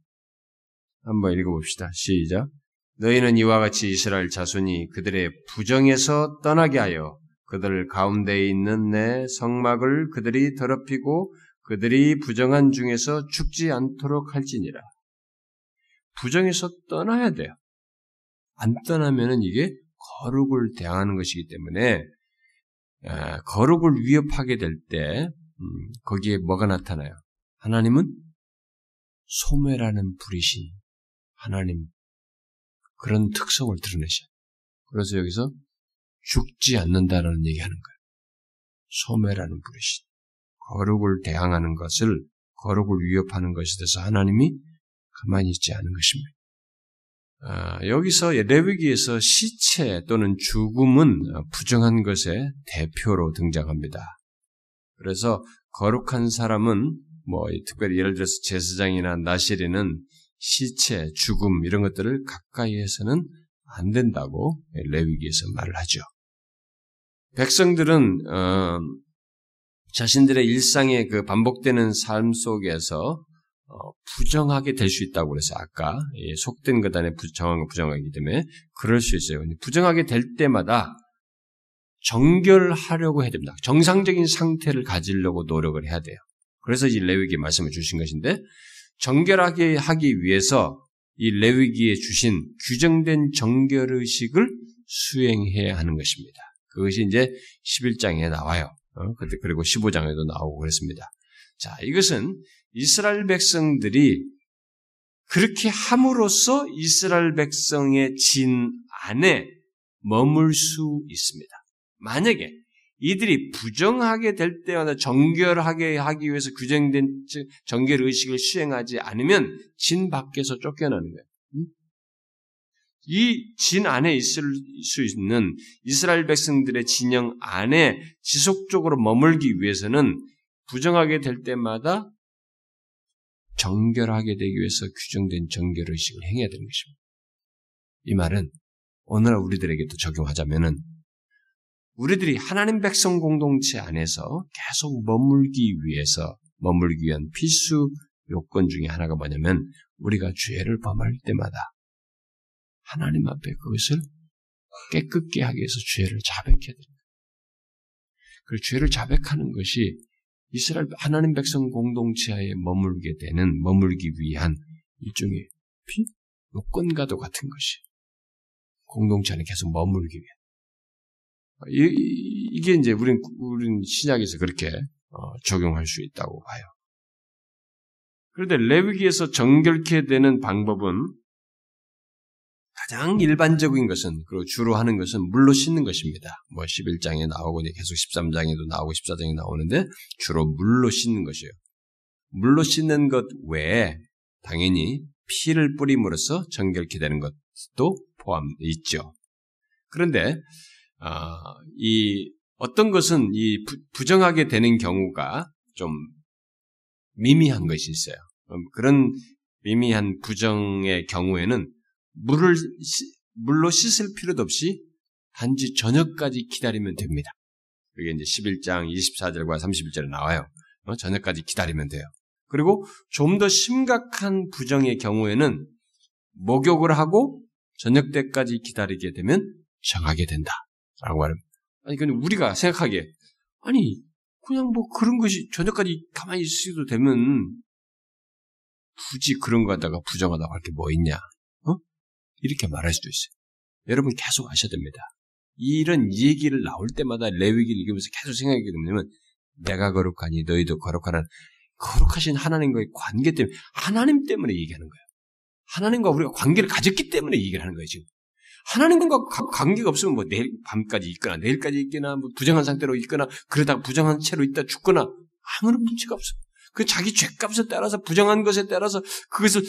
한번 읽어봅시다. 시작. 너희는 이와 같이 이스라엘 자손이 그들의 부정에서 떠나게 하여 그들 가운데에 있는 내 성막을 그들이 더럽히고 그들이 부정한 중에서 죽지 않도록 할지니라. 부정에서 떠나야 돼요. 안 떠나면은 이게 거룩을 대항하는 것이기 때문에 거룩을 위협하게 될때 음, 거기에 뭐가 나타나요? 하나님은 소매라는 불이신 하나님 그런 특성을 드러내셔. 그래서 여기서 죽지 않는다라는 얘기하는 거예요. 소매라는 불이신 거룩을 대항하는 것을 거룩을 위협하는 것에 대해서 하나님이 가만히 있지 않은 것입니다. 아, 여기서 레위기에서 시체 또는 죽음은 부정한 것의 대표로 등장합니다. 그래서 거룩한 사람은 뭐 특별히 예를 들어서 제사장이나 나시리는 시체, 죽음 이런 것들을 가까이 해서는 안 된다고 레위기에서 말을 하죠. 백성들은 어, 자신들의 일상의 그 반복되는 삶 속에서 어, 부정하게 될 수 있다고 그래서 아까 속된 것 안에 부정한 거 부정하기 때문에 그럴 수 있어요. 부정하게 될 때마다 정결하려고 해야 됩니다. 정상적인 상태를 가지려고 노력을 해야 돼요. 그래서 이 레위기에 말씀을 주신 것인데 정결하게 하기 위해서 이 레위기에 주신 규정된 정결의식을 수행해야 하는 것입니다. 그것이 이제 11장에 나와요. 어? 그리고 15장에도 나오고 그랬습니다. 자, 이것은 이스라엘 백성들이 그렇게 함으로써 이스라엘 백성의 진 안에 머물 수 있습니다. 만약에 이들이 부정하게 될 때마다 정결하게 하기 위해서 규정된 정결 의식을 수행하지 않으면 진 밖에서 쫓겨나는 거예요. 이 진 안에 있을 수 있는 이스라엘 백성들의 진영 안에 지속적으로 머물기 위해서는 부정하게 될 때마다 정결하게 되기 위해서 규정된 정결 의식을 행해야 되는 것입니다. 이 말은 오늘날 우리들에게도 적용하자면은 우리들이 하나님 백성 공동체 안에서 계속 머물기 위해서 머물기 위한 필수 요건 중에 하나가 뭐냐면 우리가 죄를 범할 때마다 하나님 앞에 그것을 깨끗게 하기 위해서 죄를 자백해야 됩니다. 그 죄를 자백하는 것이 이스라엘 하나님 백성 공동체에 머물게 되는 머물기 위한 일종의 피 요건과도 같은 것이 공동체 안에 계속 머물기 위한 이, 게 이제 우린 우린 신약에서 그렇게 어, 적용할 수 있다고 봐요. 그런데 레위기에서 정결케 되는 방법은 가장 일반적인 것은 그리고 주로 하는 것은 물로 씻는 것입니다. 뭐 11장에 나오고 계속 13장에도 나오고 14장에 나오는데 주로 물로 씻는 것이에요. 물로 씻는 것 외에 당연히 피를 뿌림으로써 정결케 되는 것도 포함 있죠. 그런데 어, 이 어떤 것은 이 부정하게 되는 경우가 좀 미미한 것이 있어요. 그런 미미한 부정의 경우에는 물을 물로 씻을 필요도 없이 단지 저녁까지 기다리면 됩니다. 그게 이제 11장 24절과 31절에 나와요. 어? 저녁까지 기다리면 돼요. 그리고 좀 더 심각한 부정의 경우에는 목욕을 하고 저녁 때까지 기다리게 되면 정하게 된다. 라고 말합니다. 아니, 근데 우리가 생각하기에, 아니, 그냥 뭐 그런 것이 저녁까지 가만히 있어도 되면, 굳이 그런 거 갖다가 부정하다고 할 게 뭐 있냐? 어? 이렇게 말할 수도 있어요. 여러분 계속 하셔야 됩니다. 이런 얘기를 나올 때마다 레위기를 읽으면서 계속 생각하게 되면, 내가 거룩하니 너희도 거룩하는 거룩하신 하나님과의 관계 때문에, 하나님 때문에 얘기하는 거예요. 하나님과 우리가 관계를 가졌기 때문에 얘기를 하는 거예요, 지금. 하나님과 관계가 없으면 뭐 내일 밤까지 있거나 내일까지 있거나 뭐 부정한 상태로 있거나 그러다가 부정한 채로 있다 죽거나 아무런 문제가 없어. 그 자기 죄값에 따라서 부정한 것에 따라서 그것을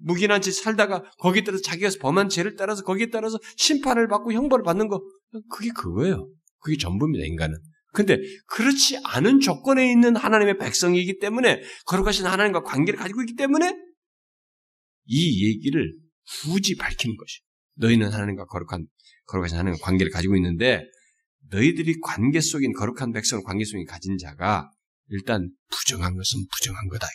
무기난 짓 살다가 거기에 따라서 자기가 범한 죄를 따라서 거기에 따라서 심판을 받고 형벌을 받는 거 그게 그거예요. 그게 전부입니다. 인간은. 근데 그렇지 않은 조건에 있는 하나님의 백성이기 때문에 거룩하신 하나님과 관계를 가지고 있기 때문에 이 얘기를 굳이 밝히는 것이. 너희는 하나님과 거룩한 거룩하신 하나님과 관계를 가지고 있는데 너희들이 관계 속인 거룩한 백성을 관계 속인 가진 자가 일단 부정한 것은 부정한 거다.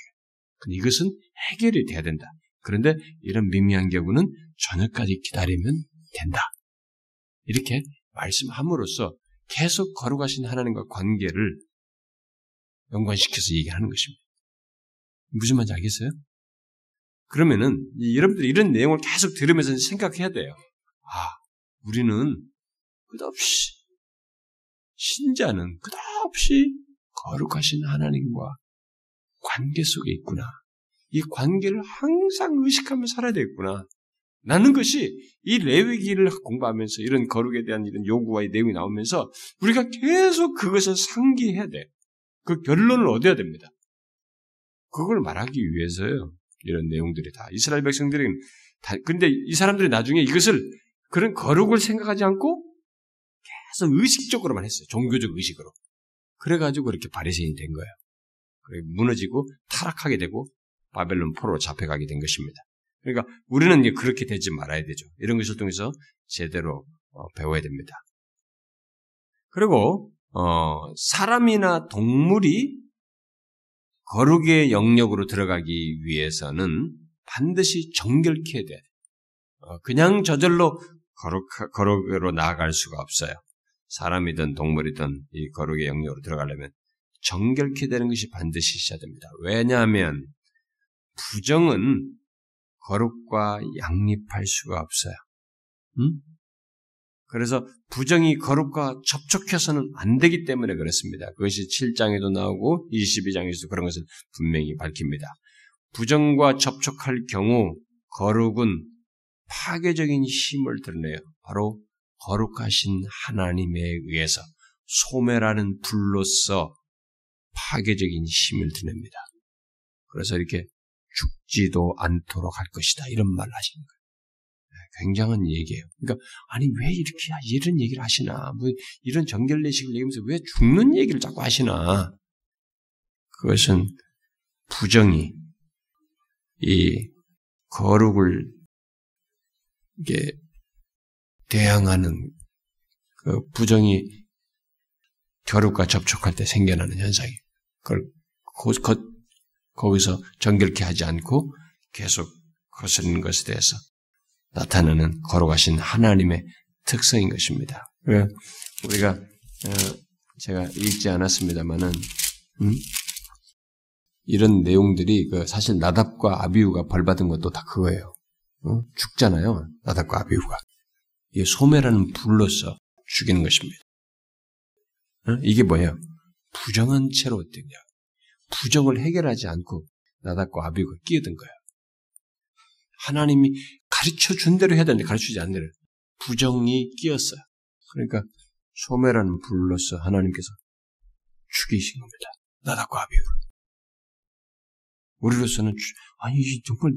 근데 이것은 해결이 돼야 된다. 그런데 이런 미미한 경우는 저녁까지 기다리면 된다. 이렇게 말씀함으로써 계속 거룩하신 하나님과 관계를 연관시켜서 얘기하는 것입니다. 무슨 말인지 알겠어요? 그러면은 여러분들이 이런 내용을 계속 들으면서 생각해야 돼요. 아, 우리는 끝없이 신자는 끝없이 거룩하신 하나님과 관계 속에 있구나. 이 관계를 항상 의식하며 살아야 되겠구나. 라는 것이 이 레위기를 공부하면서 이런 거룩에 대한 이런 요구와 내용이 나오면서 우리가 계속 그것을 상기해야 돼. 그 결론을 얻어야 됩니다. 그걸 말하기 위해서요. 이런 내용들이 다 이스라엘 백성들이 다 근데 이 사람들이 나중에 이것을 그런 거룩을 생각하지 않고 계속 의식적으로만 했어요. 종교적 의식으로. 그래가지고 그렇게 바리새인이 된 거예요. 무너지고 타락하게 되고 바벨론 포로로 잡혀가게 된 것입니다. 그러니까 우리는 이제 그렇게 되지 말아야 되죠. 이런 것을 통해서 제대로 어, 배워야 됩니다. 그리고 어, 사람이나 동물이 거룩의 영역으로 들어가기 위해서는 반드시 정결케 돼. 어, 그냥 저절로 거룩, 거룩으로 나아갈 수가 없어요. 사람이든 동물이든 이 거룩의 영역으로 들어가려면 정결케 되는 것이 반드시 있어야 됩니다. 왜냐하면 부정은 거룩과 양립할 수가 없어요. 음? 그래서 부정이 거룩과 접촉해서는 안 되기 때문에 그렇습니다. 그것이 7장에도 나오고 22장에서도 그런 것을 분명히 밝힙니다. 부정과 접촉할 경우 거룩은 파괴적인 힘을 드러내요. 바로 거룩하신 하나님에 의해서 소매라는 불로서 파괴적인 힘을 드냅니다. 그래서 이렇게 죽지도 않도록 할 것이다. 이런 말을 하시는 거예요. 네, 굉장한 얘기예요. 그러니까 아니 왜 이렇게 이런 얘기를 하시나? 뭐 이런 정결례식을 얘기하면서 왜 죽는 얘기를 자꾸 하시나? 그것은 부정이 이 거룩을 이게 대항하는 그 부정이 겨룩과 접촉할 때 생겨나는 현상이 그걸 거, 거기서 정결케 하지 않고 계속 거스르는 것에 대해서 나타나는 걸어가신 하나님의 특성인 것입니다. 우리가 어, 제가 읽지 않았습니다만은 음? 이런 내용들이 그 사실 나답과 아비우가 벌 받은 것도 다 그거예요. 어? 죽잖아요. 나답과 아비우가. 이 소매라는 불로서 죽이는 것입니다. 어? 이게 뭐예요? 부정한 채로 어땠냐? 부정을 해결하지 않고 나답과 아비가 끼어든 거예요. 하나님이 가르쳐 준 대로 해야 되는데 가르치지 않는 대로 부정이 끼었어요. 그러니까 소매라는 불로서 하나님께서 죽이신 겁니다. 나답과 아비를. 우리로서는 아니 정말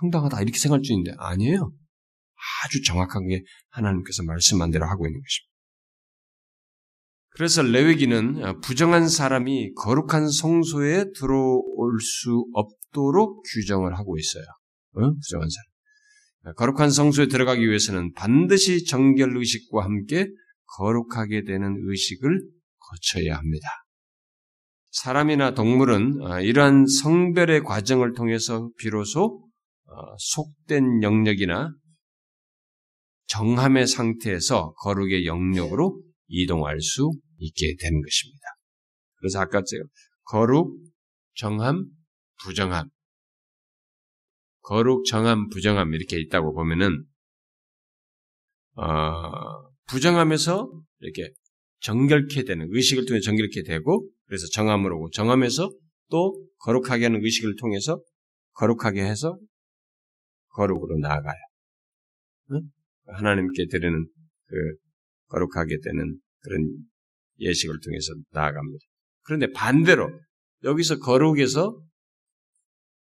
황당하다 이렇게 생각할 수 있는데 아니에요. 아주 정확하게 하나님께서 말씀한 대로 하고 있는 것입니다. 그래서 레위기는 부정한 사람이 거룩한 성소에 들어올 수 없도록 규정을 하고 있어요. 어? 부정한 사람. 거룩한 성소에 들어가기 위해서는 반드시 정결 의식과 함께 거룩하게 되는 의식을 거쳐야 합니다. 사람이나 동물은 어, 이러한 성별의 과정을 통해서 비로소 어, 속된 영역이나 정함의 상태에서 거룩의 영역으로 이동할 수 있게 되는 것입니다. 그래서 아까 제가 거룩, 정함, 부정함, 거룩, 정함, 부정함 이렇게 있다고 보면은 어, 부정함에서 이렇게 정결케 되는 의식을 통해 정결케 되고 그래서 정함으로 고 정함에서 또 거룩하게 하는 의식을 통해서 거룩하게 해서 거룩으로 나아가요. 응? 하나님께 드리는 그 거룩하게 되는 그런 예식을 통해서 나아갑니다. 그런데 반대로 여기서 거룩에서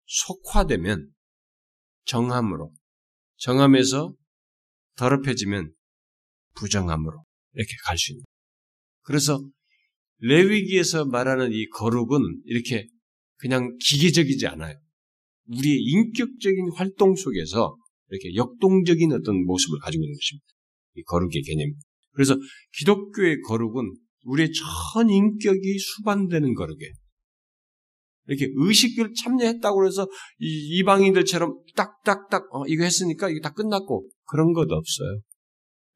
속화되면 정함으로, 정함에서 더럽혀지면 부정함으로 이렇게 갈 수 있는. 그래서 레위기에서 말하는 이 거룩은 이렇게 그냥 기계적이지 않아요. 우리의 인격적인 활동 속에서 이렇게 역동적인 어떤 모습을 가지고 있는 것입니다. 이 거룩의 개념. 그래서 기독교의 거룩은 우리의 전 인격이 수반되는 거룩이에요. 이렇게 의식을 참여했다고 해서 이 이방인들처럼 딱딱딱 어, 이거 했으니까 이거 다 끝났고 그런 것도 없어요.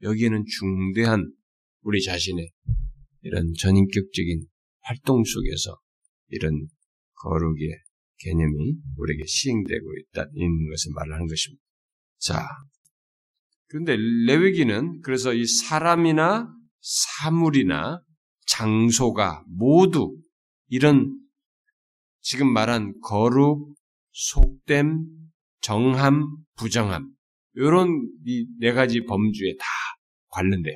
여기에는 중대한 우리 자신의 이런 전인격적인 활동 속에서 이런 거룩의 개념이 우리에게 시행되고 있다, 있는 것을 말하는 것입니다. 자, 그런데 레위기는 그래서 이 사람이나 사물이나 장소가 모두 이런 지금 말한 거룩, 속됨, 정함, 부정함 이런 이 네 가지 범주에 다 관련돼요.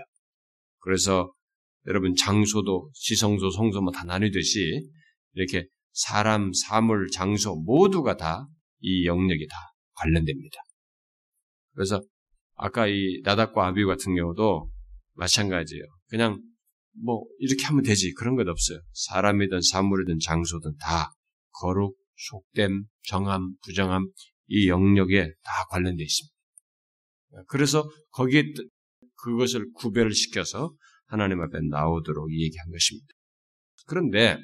그래서 여러분 장소도 지성소, 성소 뭐 다 나뉘듯이 이렇게 사람, 사물, 장소 모두가 다 이 영역이 다 관련됩니다. 그래서 아까 이 나닥과 아비 같은 경우도 마찬가지예요. 그냥 뭐 이렇게 하면 되지 그런 것 없어요. 사람이든 사물이든 장소든 다 거룩, 속됨, 정함, 부정함 이 영역에 다 관련되어 있습니다. 그래서 거기에 그것을 구별을 시켜서 하나님 앞에 나오도록 얘기한 것입니다. 그런데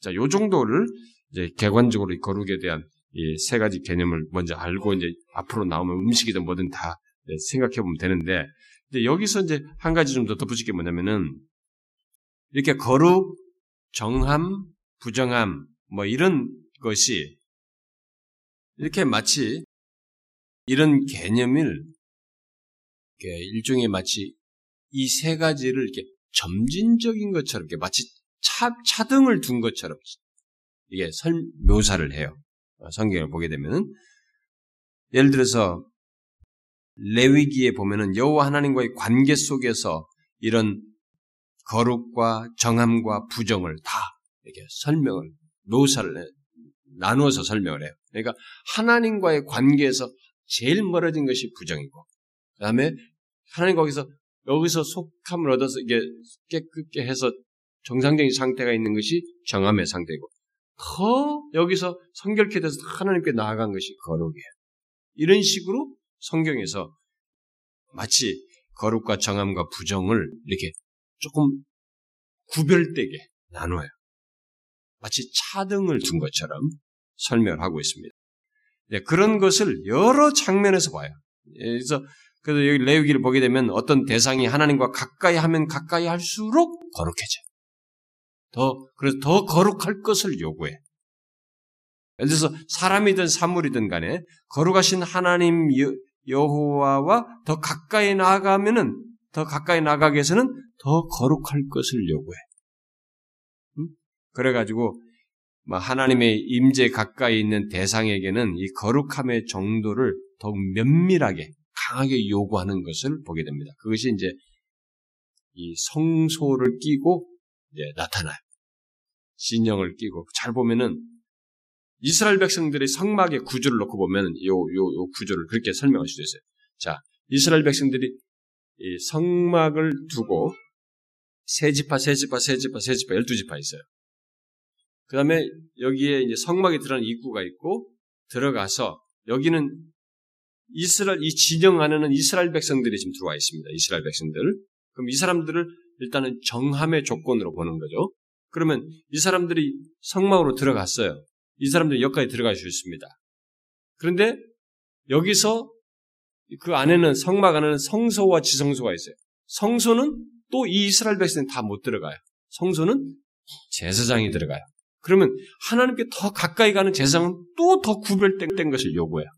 자, 요 정도를 이제 객관적으로 이 거룩에 대한 이 세 가지 개념을 먼저 알고 이제 앞으로 나오면 음식이든 뭐든 다 생각해 보면 되는데 이제 여기서 이제 한 가지 좀 더 덧붙일 게 뭐냐면은 이렇게 거룩, 정함, 부정함 뭐 이런 것이 이렇게 마치 이런 개념을 일종의 마치 이 세 가지를 이렇게 점진적인 것처럼 이렇게 마치 차, 차등을 둔 것처럼 이게 설, 묘사를 해요. 성경을 보게 되면은 예를 들어서 레위기에 보면은 여호와 하나님과의 관계 속에서 이런 거룩과 정함과 부정을 다 이렇게 설명을 묘사를 해, 나누어서 설명을 해요. 그러니까 하나님과의 관계에서 제일 멀어진 것이 부정이고, 그 다음에 하나님 거기서 여기서 속함을 얻어서 이게 깨끗게 해서 정상적인 상태가 있는 것이 정함의 상태고, 더 여기서 성결케 돼서 하나님께 나아간 것이 거룩이에요. 이런 식으로 성경에서 마치 거룩과 정함과 부정을 이렇게 조금 구별되게 나눠요. 마치 차등을 둔 것처럼 설명을 하고 있습니다. 네, 그런 것을 여러 장면에서 봐요. 예, 그래서 그래서 여기 레위기를 보게 되면 어떤 대상이 하나님과 가까이 하면 가까이 할수록 거룩해져. 더 그래서 더 거룩할 것을 요구해. 예를 들어서 사람이든 사물이든 간에 거룩하신 하나님 여호와와 더 가까이 나아가면은 더 가까이 나가기 위해서는 더 거룩할 것을 요구해. 그래가지고 뭐 하나님의 임재 가까이 있는 대상에게는 이 거룩함의 정도를 더욱 면밀하게 강하게 요구하는 것을 보게 됩니다. 그것이 이제 이 성소를 끼고 이제 나타나요. 진영을 끼고 잘 보면은 이스라엘 백성들의 성막의 구조를 놓고 보면 요, 요, 요 구조를 그렇게 설명할 수도 있어요. 자, 이스라엘 백성들이 이 성막을 두고 세 지파, 세 지파, 세 지파, 세 지파, 열두 지파 있어요. 그 다음에 여기에 이제 성막에 들어가는 입구가 있고 들어가서 여기는 이스라엘 이 진영 안에는 이스라엘 백성들이 지금 들어와 있습니다. 이스라엘 백성들. 그럼 이 사람들을 일단은 정함의 조건으로 보는 거죠. 그러면 이 사람들이 성막으로 들어갔어요. 이 사람들이 여기까지 들어갈 수 있습니다. 그런데 여기서 그 안에는 성막 안에는 성소와 지성소가 있어요. 성소는 또 이 이스라엘 백성은 다못 들어가요. 성소는 제사장이 들어가요. 그러면 하나님께 더 가까이 가는 제사장은 또 더 구별된 것을 요구해요.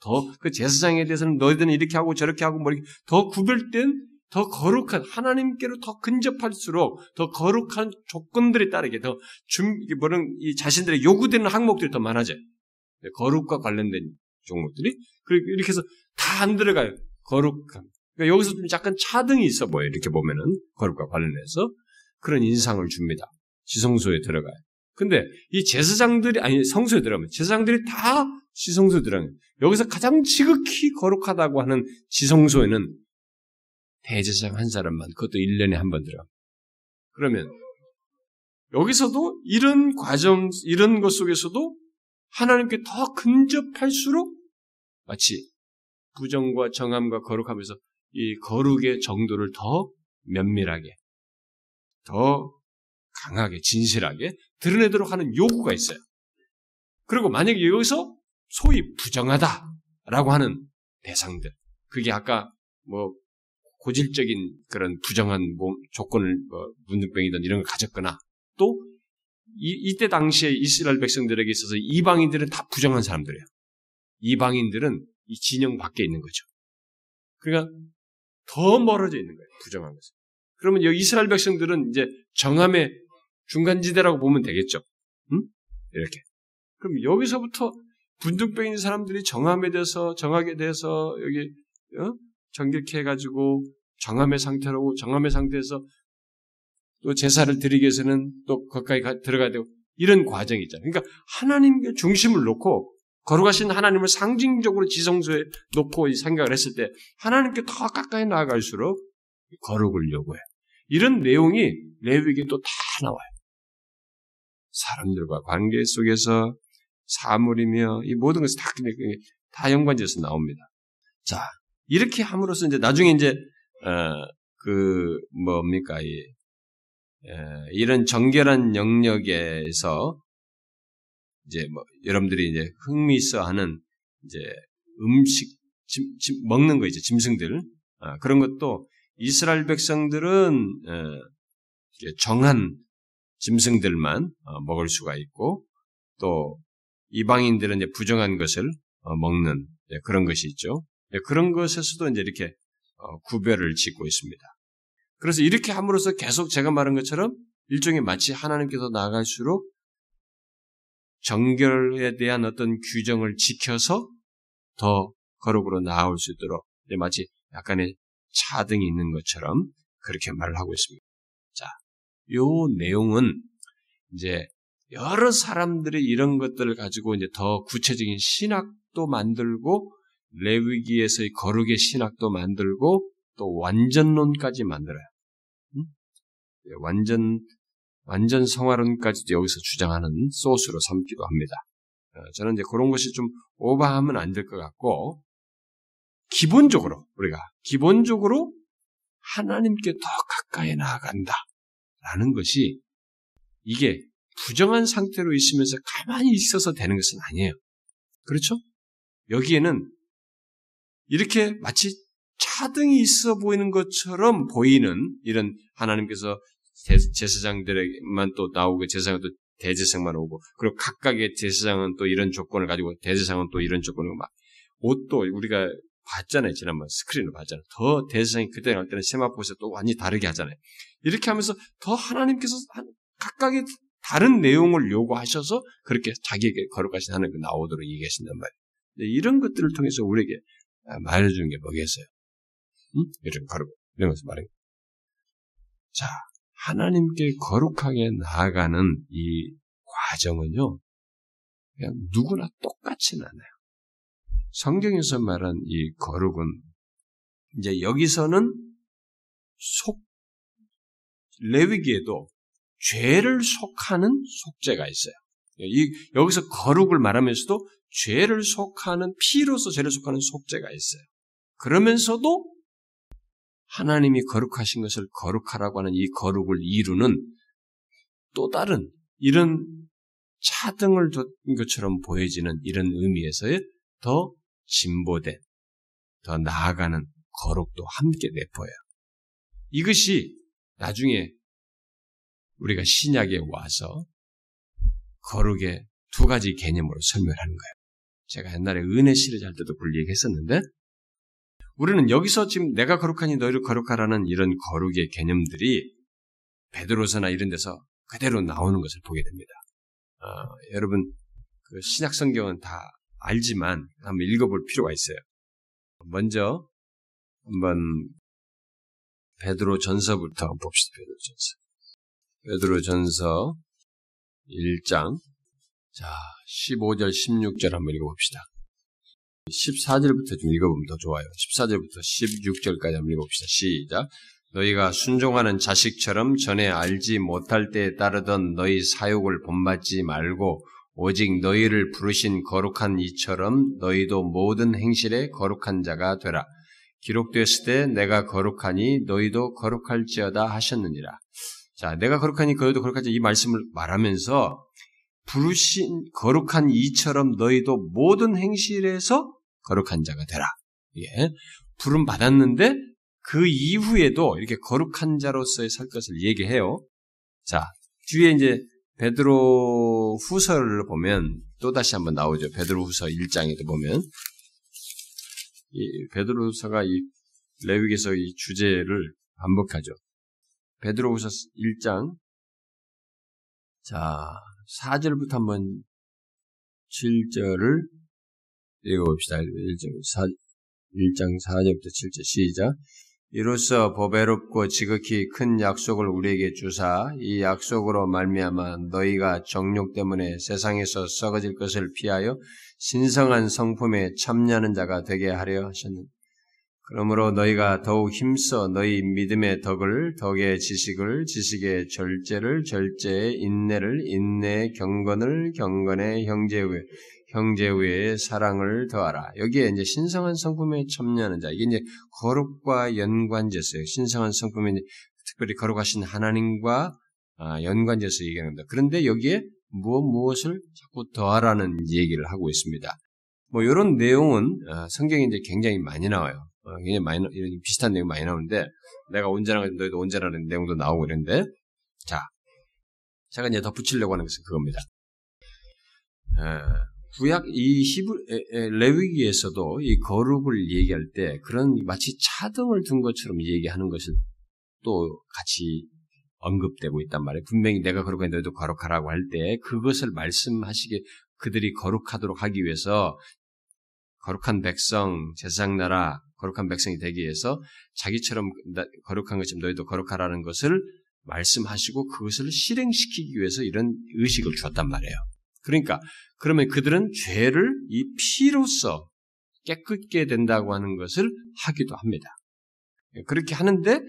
더 그 제사장에 대해서는 너희들은 이렇게 하고 저렇게 하고 뭐 이렇게 더 구별된 더 거룩한 하나님께로 더 근접할수록 더 거룩한 조건들에 따르게 더 준, 뭐는 이 자신들의 요구되는 항목들이 더 많아져요. 네, 거룩과 관련된 종목들이 그리고 이렇게 해서 다 안 들어가요. 거룩함. 그러니까 여기서 좀 약간 차등이 있어 보여요. 이렇게 보면은 거룩과 관련해서 그런 인상을 줍니다. 지성소에 들어가요. 근데 이 제사장들이 아니 성소에 들어가면 제사장들이 다 지성소 들어간 여기서 가장 지극히 거룩하다고 하는 지성소에는 대제사장 한 사람만 그것도 1년에 한 번 들어. 그러면 여기서도 이런 과정 이런 것 속에서도 하나님께 더 근접할수록 마치 부정과 정함과 거룩하면서 이 거룩의 정도를 더 면밀하게 더 강하게 진실하게 드러내도록 하는 요구가 있어요. 그리고 만약에 여기서 소위 부정하다라고 하는 대상들, 그게 아까 뭐 고질적인 그런 부정한 몸, 조건을 뭐 문둥병이든 이런 걸 가졌거나 또 이, 이때 당시에 이스라엘 백성들에게 있어서 이방인들은 다 부정한 사람들이에요. 이방인들은 이 진영 밖에 있는 거죠. 그러니까 더 멀어져 있는 거예요. 부정한 것은. 그러면 여기 이스라엘 백성들은 이제 정함의 중간지대라고 보면 되겠죠. 응? 이렇게. 그럼 여기서부터 있는 사람들이 정함에 대해서 정하게 돼서 여기 어? 정결케 해가지고 정함의 상태로 정함의 상태에서 또 제사를 드리기 위해서는 또 거기까지 가, 들어가야 되고 이런 과정이 있잖아요. 그러니까 하나님의 중심을 놓고 거룩하신 하나님을 상징적으로 지성소에 놓고 생각을 했을 때 하나님께 더 가까이 나아갈수록 거룩을 요구해. 이런 내용이 레위기에 또 다 나와요. 사람들과 관계 속에서 사물이며 이 모든 것이 다, 다 연관돼서 나옵니다. 자, 이렇게 함으로써 이제 나중에 이제, 어, 그, 뭡니까, 이, 에, 이런 정결한 영역에서 이제 뭐, 여러분들이 이제 흥미 있어 하는 이제 음식, 짐, 짐, 먹는 거 이제 짐승들, 어, 그런 것도 이스라엘 백성들은, 어, 정한 짐승들만 어, 먹을 수가 있고, 또 이방인들은 이제 부정한 것을 어, 먹는 그런 것이 있죠. 그런 것에서도 이제 이렇게 어, 구별을 짓고 있습니다. 그래서 이렇게 함으로써 계속 제가 말한 것처럼 일종의 마치 하나님께서 나아갈수록 정결에 대한 어떤 규정을 지켜서 더 거룩으로 나아올 수 있도록 마치 약간의 차등이 있는 것처럼 그렇게 말을 하고 있습니다. 자, 요 내용은 이제 여러 사람들이 이런 것들을 가지고 이제 더 구체적인 신학도 만들고 레위기에서의 거룩의 신학도 만들고 또 완전론까지 만들어요. 음? 예, 완전 완전 성화론까지도 여기서 주장하는 소스로 삼기도 합니다. 어, 저는 이제 그런 것이 좀 오버하면 안 될 것 같고 기본적으로 우리가 기본적으로 하나님께 더 가까이 나아간다 라는 것이 이게 부정한 상태로 있으면서 가만히 있어서 되는 것은 아니에요. 그렇죠? 여기에는 이렇게 마치 차등이 있어 보이는 것처럼 보이는 이런 하나님께서 제사장들에게만 또 나오고 제사장은 또 대제사장만 오고 그리고 각각의 제사장은 또 이런 조건을 가지고 대제사장은 또 이런 조건을 막 옷도 우리가 봤잖아요 지난번 스크린을 봤잖아요 더 대제사장이 그때 갈 때는 세마포에서 또 완전히 다르게 하잖아요 이렇게 하면서 더 하나님께서 각각의 다른 내용을 요구하셔서 그렇게 자기에게 거룩하신 하나님께 나오도록 얘기하신단 말이에요. 이런 것들을 통해서 우리에게 말해주는 게 뭐겠어요? 응? 이런 거룩, 이런 것을 말해. 자, 하나님께 거룩하게 나아가는 이 과정은요, 그냥 누구나 똑같지는 않아요. 성경에서 말한 이 거룩은 이제 여기서는 속 레위기에도 죄를 속하는 속죄가 있어요. 이, 여기서 거룩을 말하면서도 죄를 속하는 피로서 죄를 속하는 속죄가 있어요. 그러면서도 하나님이 거룩하신 것을 거룩하라고 하는 이 거룩을 이루는 또 다른 이런 차등을 둔 것처럼 보여지는 이런 의미에서의 더 진보된, 더 나아가는 거룩도 함께 내포해요. 이것이 나중에 우리가 신약에 와서 거룩의 두 가지 개념으로 설명하는 거예요. 제가 옛날에 은혜 시리즈 할 때도 그걸 얘기했었는데, 우리는 여기서 지금 내가 거룩하니 너희를 거룩하라는 이런 거룩의 개념들이 베드로서나 이런 데서 그대로 나오는 것을 보게 됩니다. 어, 여러분 그 신약 성경은 다 알지만 한번 읽어볼 필요가 있어요. 먼저 한번 베드로 전서부터 봅시다. 베드로 전서. 베드로 전서 1장 자, 15절, 16절 한번 읽어봅시다. 14절부터 좀 읽어보면 더 좋아요. 14절부터 16절까지 한번 읽어봅시다. 시작. 너희가 순종하는 자식처럼 전에 알지 못할 때에 따르던 너희 사욕을 본받지 말고 오직 너희를 부르신 거룩한 이처럼 너희도 모든 행실에 거룩한 자가 되라. 기록되었을 때 내가 거룩하니 너희도 거룩할지어다 하셨느니라. 자, 내가 거룩하니 너희도 거룩하지 이 말씀을 말하면서 부르신 거룩한 이처럼 너희도 모든 행실에서 거룩한 자가 되라. 예. 부름 받았는데 그 이후에도 이렇게 거룩한 자로서의 살 것을 얘기해요. 자, 뒤에 이제 베드로 후서를 보면 또 다시 한번 나오죠. 베드로 후서 1장에도 보면 이 베드로 후서가 이 레위기서 이 주제를 반복하죠. 베드로 후서 1장 자, 4절부터 한번 7절을 읽어봅시다. 1장, 4, 1장 4절부터 7절 시작. 이로써 보배롭고 지극히 큰 약속을 우리에게 주사 이 약속으로 말미암아 너희가 정욕 때문에 세상에서 썩어질 것을 피하여 신성한 성품에 참여하는 자가 되게 하려 하셨는. 그러므로 너희가 더욱 힘써 너희 믿음의 덕을 덕의 지식을 지식의 절제를 절제의 인내를 인내의 경건을 경건의 형제의 형제의 사랑을 더하라. 여기에 이제 신성한 성품에 참여하는 자. 이게 이제 거룩과 연관제서예요. 신성한 성품에 특별히 거룩하신 하나님과 아, 연관제서 얘기합니다. 그런데 여기에 무엇 무엇을 자꾸 더하라는 얘기를 하고 있습니다. 뭐 이런 내용은 아, 성경에 이제 굉장히 많이 나와요. 어, 굉장히 많이 비슷한 내용 많이 나오는데 내가 온전하게 너희도 온전하는 내용도 나오고 그러는데 자 제가 이제 덧붙이려고 하는 것은 그겁니다. 구약 이 히브 레위기에서도 이 거룩을 얘기할 때 그런 마치 차등을 둔 것처럼 얘기하는 것을 또 같이 언급되고 있단 말이에요. 분명히 내가 거룩하니 너희도 거룩하라고 할 때 그것을 말씀하시게 그들이 거룩하도록 하기 위해서 거룩한 백성, 제사장 나라, 거룩한 백성이 되기 위해서 자기처럼 거룩한 것처럼 너희도 거룩하라는 것을 말씀하시고 그것을 실행시키기 위해서 이런 의식을 주었단 말이에요. 그러니까 그러면 그들은 죄를 이 피로써 깨끗게 된다고 하는 것을 하기도 합니다. 그렇게 하는데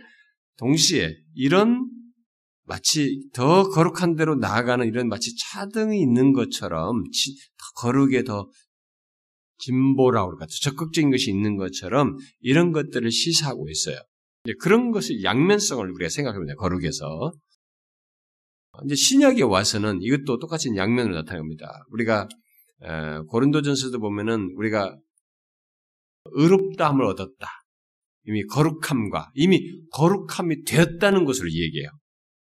동시에 이런 마치 더 거룩한 대로 나아가는 이런 마치 차등이 있는 것처럼 거룩에 더 진보라고 그럴까 적극적인 것이 있는 것처럼 이런 것들을 시사하고 있어요. 그런 것을 양면성을 우리가 생각해보면 거룩에서 이제 신약에 와서는 이것도 똑같이 양면으로 나타납니다. 우리가 고린도전서도 보면은 우리가 의롭다함을 얻었다. 이미 거룩함과 이미 거룩함이 되었다는 것을 얘기해요.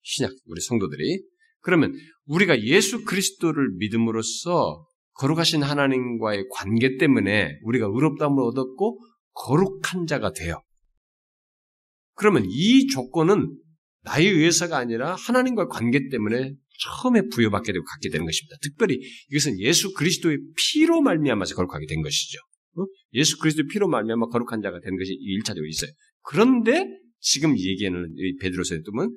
신약 우리 성도들이 그러면 우리가 예수 그리스도를 믿음으로써 거룩하신 하나님과의 관계 때문에 우리가 의롭다함을 얻었고 거룩한 자가 돼요. 그러면 이 조건은 나의 의해서가 아니라 하나님과 관계 때문에 처음에 부여받게 되고 갖게 되는 것입니다. 특별히 이것은 예수 그리스도의 피로 말미암아서 거룩하게 된 것이죠. 어? 예수 그리스도의 피로 말미암아 거룩한 자가 된 것이 1차적으로 있어요. 그런데 지금 얘기하는 베드로서의 뜻은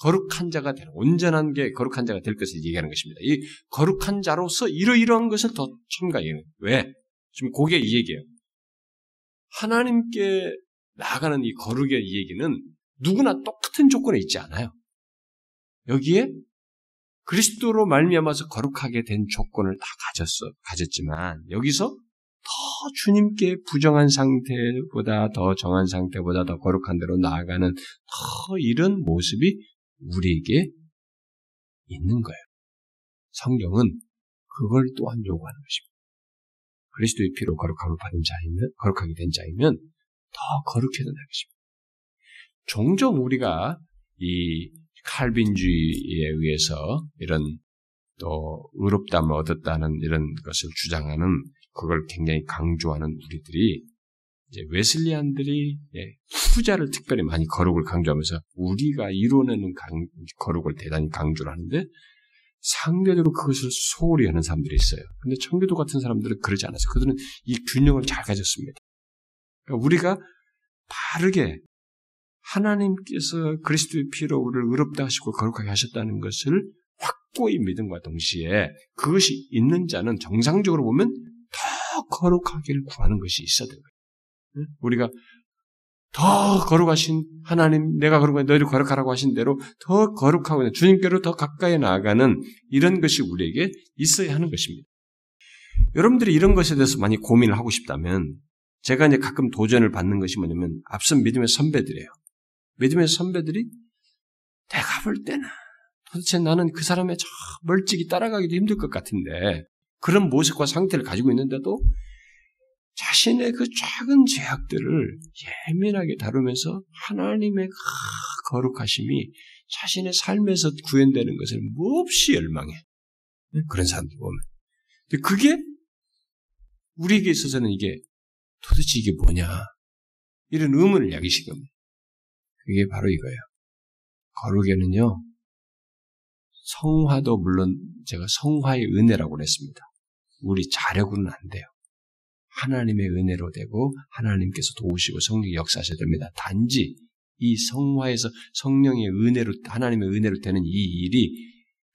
거룩한 자가 되는 온전한 게 거룩한 자가 될 것을 얘기하는 것입니다. 이 거룩한 자로서 이러이러한 것을 더 첨가해요. 왜? 지금 그게 이 얘기예요. 하나님께 나아가는 이 거룩의 이 얘기는 누구나 똑같은 조건에 있지 않아요. 여기에 그리스도로 말미암아서 거룩하게 된 조건을 다 가졌어 가졌지만 여기서 더 주님께 부정한 상태보다 더 정한 상태보다 더 거룩한 대로 나아가는 더 이런 모습이 우리에게 있는 거예요. 성경은 그걸 또한 요구하는 것입니다. 그리스도의 피로 거룩함을 받은 자이면 거룩하게 된 자이면 더 거룩해야 된다는 것입니다. 종종 우리가 이 칼빈주의에 의해서 이런 또 의롭담을 얻었다는 이런 것을 주장하는 그걸 굉장히 강조하는 우리들이 웨슬리안들이 예, 후자를 특별히 많이 거룩을 강조하면서 우리가 이루어내는 강, 거룩을 대단히 강조를 하는데 상대적으로 그것을 소홀히 하는 사람들이 있어요. 근데 청교도 같은 사람들은 그러지 않았어요. 그들은 이 균형을 잘 가졌습니다. 그러니까 우리가 바르게 하나님께서 그리스도의 피로 우리를 의롭다 하시고 거룩하게 하셨다는 것을 확고히 믿음과 동시에 그것이 있는 자는 정상적으로 보면 더 거룩하기를 구하는 것이 있어야 거예요. 우리가 더 거룩하신 하나님, 내가 거룩한 너희를 거룩하라고 하신 대로 더 거룩하고 주님께로 더 가까이 나아가는 이런 것이 우리에게 있어야 하는 것입니다. 여러분들이 이런 것에 대해서 많이 고민을 하고 싶다면 제가 이제 가끔 도전을 받는 것이 뭐냐면 앞선 믿음의 선배들이에요. 믿음의 선배들이 내가 볼 때는 도대체 나는 그 사람의 저 멀찍이 따라가기도 힘들 것 같은데 그런 모습과 상태를 가지고 있는데도 자신의 그 작은 죄악들을 예민하게 다루면서 하나님의 거룩하심이 자신의 삶에서 구현되는 것을 몹시 열망해. 그런 사람들 보면. 그게 우리에게 있어서는 이게 도대체 이게 뭐냐. 이런 의문을 야기시킵니다. 그게 바로 이거예요. 거룩에는요, 성화도 물론 제가 성화의 은혜라고 그랬습니다. 우리 자력으로는 안 돼요. 하나님의 은혜로 되고 하나님께서 도우시고 성령이 역사하셔야 됩니다. 단지 이 성화에서 성령의 은혜로 하나님의 은혜로 되는 이 일이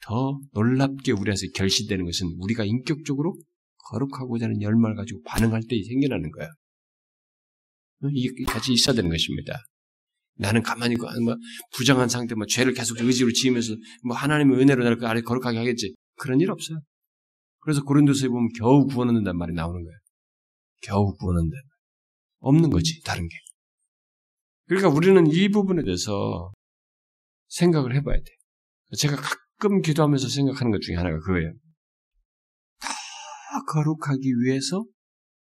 더 놀랍게 우리 안에서 결실되는 것은 우리가 인격적으로 거룩하고자 하는 열망을 가지고 반응할 때 생겨나는 거야. 이게 같이 있어야 되는 것입니다. 나는 가만히 있고, 뭐, 부정한 상태, 뭐, 죄를 계속 의지로 지으면서, 뭐, 하나님의 은혜로 나를 그 아래 거룩하게 하겠지. 그런 일 없어요. 그래서 고린도서에 보면 겨우 구원 얻는단 말이 나오는 거예요. 겨우 얻는다. 없는 거지, 다른 게. 그러니까 우리는 이 부분에 대해서 생각을 해봐야 돼. 제가 가끔 기도하면서 생각하는 것 중에 하나가 그거예요. 더 거룩하기 위해서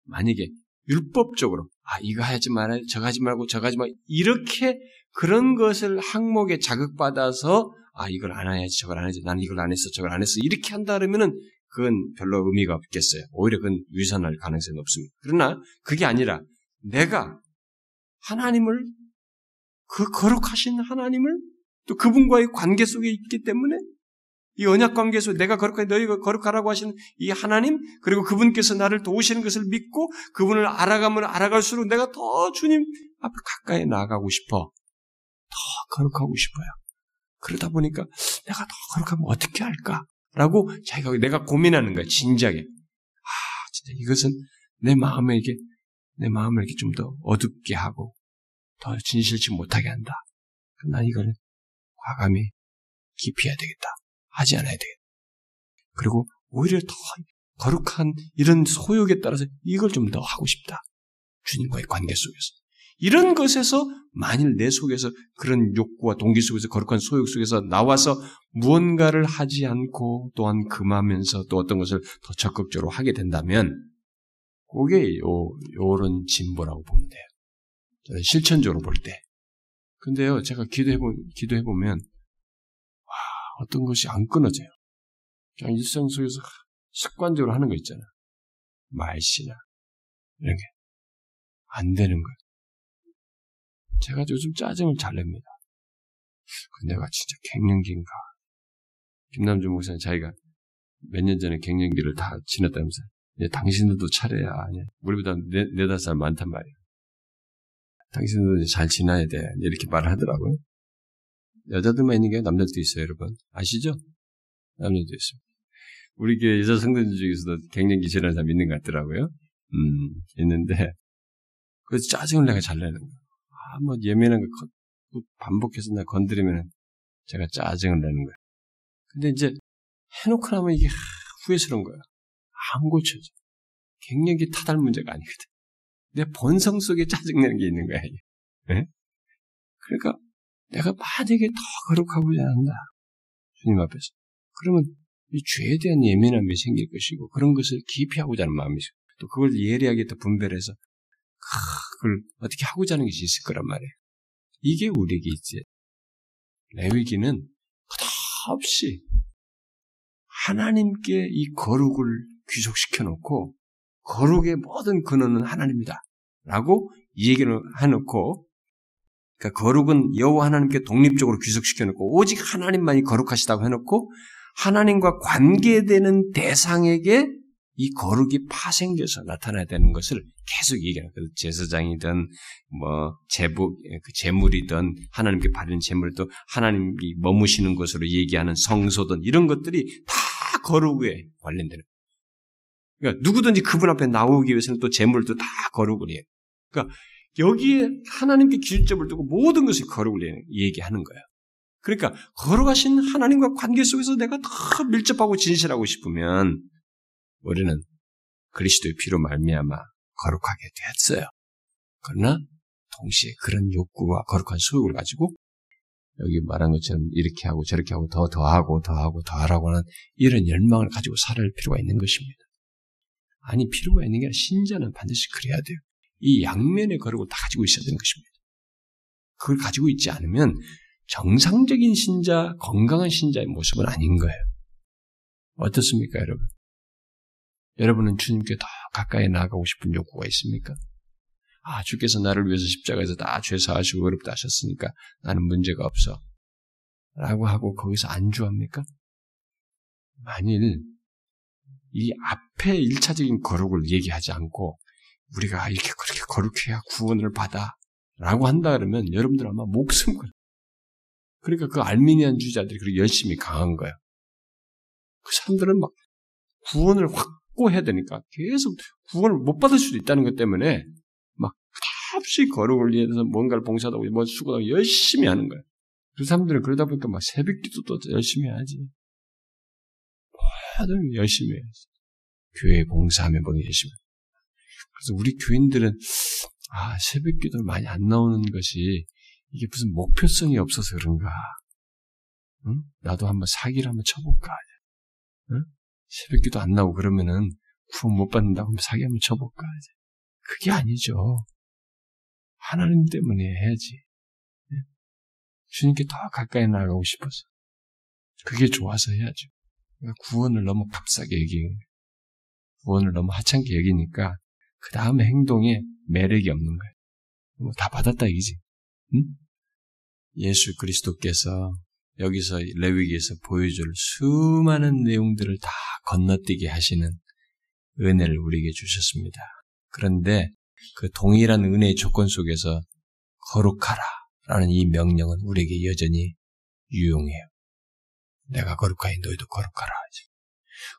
만약에 율법적으로 아 이거 하지 말아야 저거 하지 말고 저거 하지 말 이렇게 그런 것을 항목에 자극받아서 아 이걸 안 해야지 저걸 안 해야지 나는 이걸 안 했어 저걸 안 했어 이렇게 한다 그러면은 그건 별로 의미가 없겠어요. 오히려 그건 위선할 가능성이 높습니다. 그러나 그게 아니라 내가 하나님을 그 거룩하신 하나님을 또 그분과의 관계 속에 있기 때문에 이 언약 관계 속에 내가 거룩하게 너희가 거룩하라고 하시는 이 하나님 그리고 그분께서 나를 도우시는 것을 믿고 그분을 알아가면 알아갈수록 내가 더 주님 앞에 가까이 나아가고 싶어. 더 거룩하고 싶어요. 그러다 보니까 내가 더 거룩하면 어떻게 할까? 라고 자기가 내가 고민하는 거야. 진작에. 아, 진짜 이것은 내 마음에 이게 내 마음을 이렇게 좀 더 어둡게 하고 더 진실치 못하게 한다. 난 이걸 과감히 기피해야 되겠다. 하지 않아야 되겠다. 그리고 오히려 더 거룩한 이런 소욕에 따라서 이걸 좀 더 하고 싶다. 주님과의 관계 속에서. 이런 것에서 만일 내 속에서 그런 욕구와 동기 속에서 거룩한 소욕 속에서 나와서 무언가를 하지 않고 또한 금하면서 또 어떤 것을 더 적극적으로 하게 된다면 그게 요, 요런 진보라고 보면 돼요. 실천적으로 볼 때. 근데요, 제가 기도해보, 기도해보면, 와, 어떤 것이 안 끊어져요. 그냥 일상 속에서 습관적으로 하는 거 있잖아. 말씨나, 이런 게. 안 되는 거예요. 제가 요즘 짜증을 잘 냅니다. 그 내가 진짜 갱년기인가. 김남준 목사님 자기가 몇 년 전에 갱년기를 다 지났다면서 예, 당신들도 차례야. 아니, 우리보다 네, 네다섯 살 많단 말이에요. 당신들도 잘 지나야 돼. 이렇게 말을 하더라고요. 여자들만 있는 게 남자들도 있어요, 여러분. 아시죠? 남자도 있습니다. 우리 교회 여자 성도들 중에서도 갱년기 지나는 사람 있는 것 같더라고요. 음, 있는데, 그래서 짜증을 내가 잘 내는 거야. 아, 뭐 예민한 거 반복해서 나 건드리면 제가 짜증을 내는 거야. 근데 이제 해놓고 나면 이게 후회스러운 거야. 안 고쳐져. 갱년기 타달 문제가 아니거든. 내 본성 속에 짜증내는 게 있는 거야. 네? 그러니까 내가 만약에 더 거룩하고자 한다. 주님 앞에서. 그러면 이 죄에 대한 예민함이 생길 것이고 그런 것을 기피하고자 하는 마음이 있어. 또 그걸 예리하게 또 분별해서 그걸 어떻게 하고자 하는 것이 있을 거란 말이에요. 이게 우리에게 있지. 레위기는 끝없이 하나님께 이 거룩을 귀속시켜 놓고 거룩의 모든 근원은 하나님이다. 라고 얘기를 해놓고 그러니까 거룩은 여호와 하나님께 독립적으로 귀속시켜 놓고 오직 하나님만이 거룩하시다고 해놓고 하나님과 관계되는 대상에게 이 거룩이 파생돼서 나타나야 되는 것을 계속 얘기하는 거예요. 제사장이든 뭐 제부 그 제물이든 하나님께 받은 제물도 하나님이 머무시는 것으로 얘기하는 성소든 이런 것들이 다 거룩에 관련되는. 그러니까 누구든지 그분 앞에 나오기 위해서는 또 제물도 다 거룩을 해요. 그러니까 여기에 하나님께 기준점을 두고 모든 것을 거룩을 얘기하는 거예요. 그러니까 거룩하신 하나님과 관계 속에서 내가 더 밀접하고 진실하고 싶으면 우리는 그리스도의 피로 말미암아 거룩하게 됐어요. 그러나 동시에 그런 욕구와 거룩한 소욕을 가지고 여기 말한 것처럼 이렇게 하고 저렇게 하고 더 더하고 더하고 더하라고 하는 이런 열망을 가지고 살아갈 필요가 있는 것입니다. 아니 필요가 있는 게 아니라 신자는 반드시 그래야 돼요. 이 양면의 거룩을 다 가지고 있어야 되는 것입니다. 그걸 가지고 있지 않으면 정상적인 신자, 건강한 신자의 모습은 아닌 거예요. 어떻습니까, 여러분? 여러분은 주님께 더 가까이 나아가고 싶은 욕구가 있습니까? 아, 주께서 나를 위해서 십자가에서 다 죄사하시고 어렵다 하셨으니까 나는 문제가 없어. 라고 하고 거기서 안주합니까? 만일 이 앞에 일차적인 거룩을 얘기하지 않고 우리가 이렇게 그렇게 거룩해야 구원을 받아 라고 한다 그러면 여러분들 아마 목숨 걸 그러니까 그 알미니안 주자들이 그렇게 열심히 강한 거예요. 그 사람들은 막 구원을 확 고 해야 되니까 계속 구원을 못 받을 수도 있다는 것 때문에 막 없이 거룩을 위해서 뭔가를 봉사하고 뭐 수고하고 열심히 하는 거예요. 그 사람들은 그러다 보니까 막 새벽 기도도 열심히 하지. 모든 열심히 해야지. 교회 봉사하면 보기 열심히. 그래서 우리 교인들은 아 새벽 기도를 많이 안 나오는 것이 이게 무슨 목표성이 없어서 그런가? 응? 나도 한번 사기를 한번 쳐볼까? 응? 새벽기도 안 나오고 그러면은 구원 못 받는다고 사기 한번 쳐볼까? 그게 아니죠. 하나님 때문에 해야지. 주님께 더 가까이 나가고 싶어서. 그게 좋아서 해야죠. 구원을 너무 값싸게 여기는 구원을 너무 하찮게 여기니까 그 다음에 행동에 매력이 없는 거예요. 뭐 다 받았다 이기지. 응? 예수 그리스도께서 여기서 레위기에서 보여줄 수많은 내용들을 다 건너뛰게 하시는 은혜를 우리에게 주셨습니다. 그런데 그 동일한 은혜의 조건 속에서 거룩하라 라는 이 명령은 우리에게 여전히 유용해요. 내가 거룩하니 너희도 거룩하라.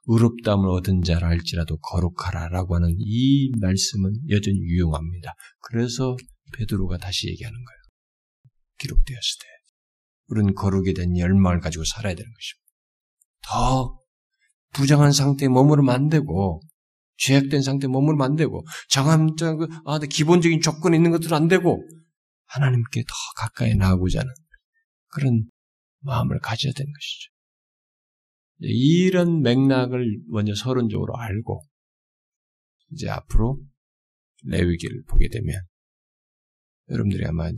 의롭다함을 얻은 자라 할지라도 거룩하라 라고 하는 이 말씀은 여전히 유용합니다. 그래서 베드로가 다시 얘기하는 거예요. 기록되었을 때 우리는 거룩에 대한 열망을 가지고 살아야 되는 것입니다. 더 부정한 상태에 머무르면 안 되고 죄악된 상태에 머무르면 안 되고 정함 아, 기본적인 조건이 있는 것들은 안 되고 하나님께 더 가까이 나아가고자 하는 그런 마음을 가져야 되는 것이죠. 이런 맥락을 먼저 서론적으로 알고 이제 앞으로 레위기를 보게 되면 여러분들이 아마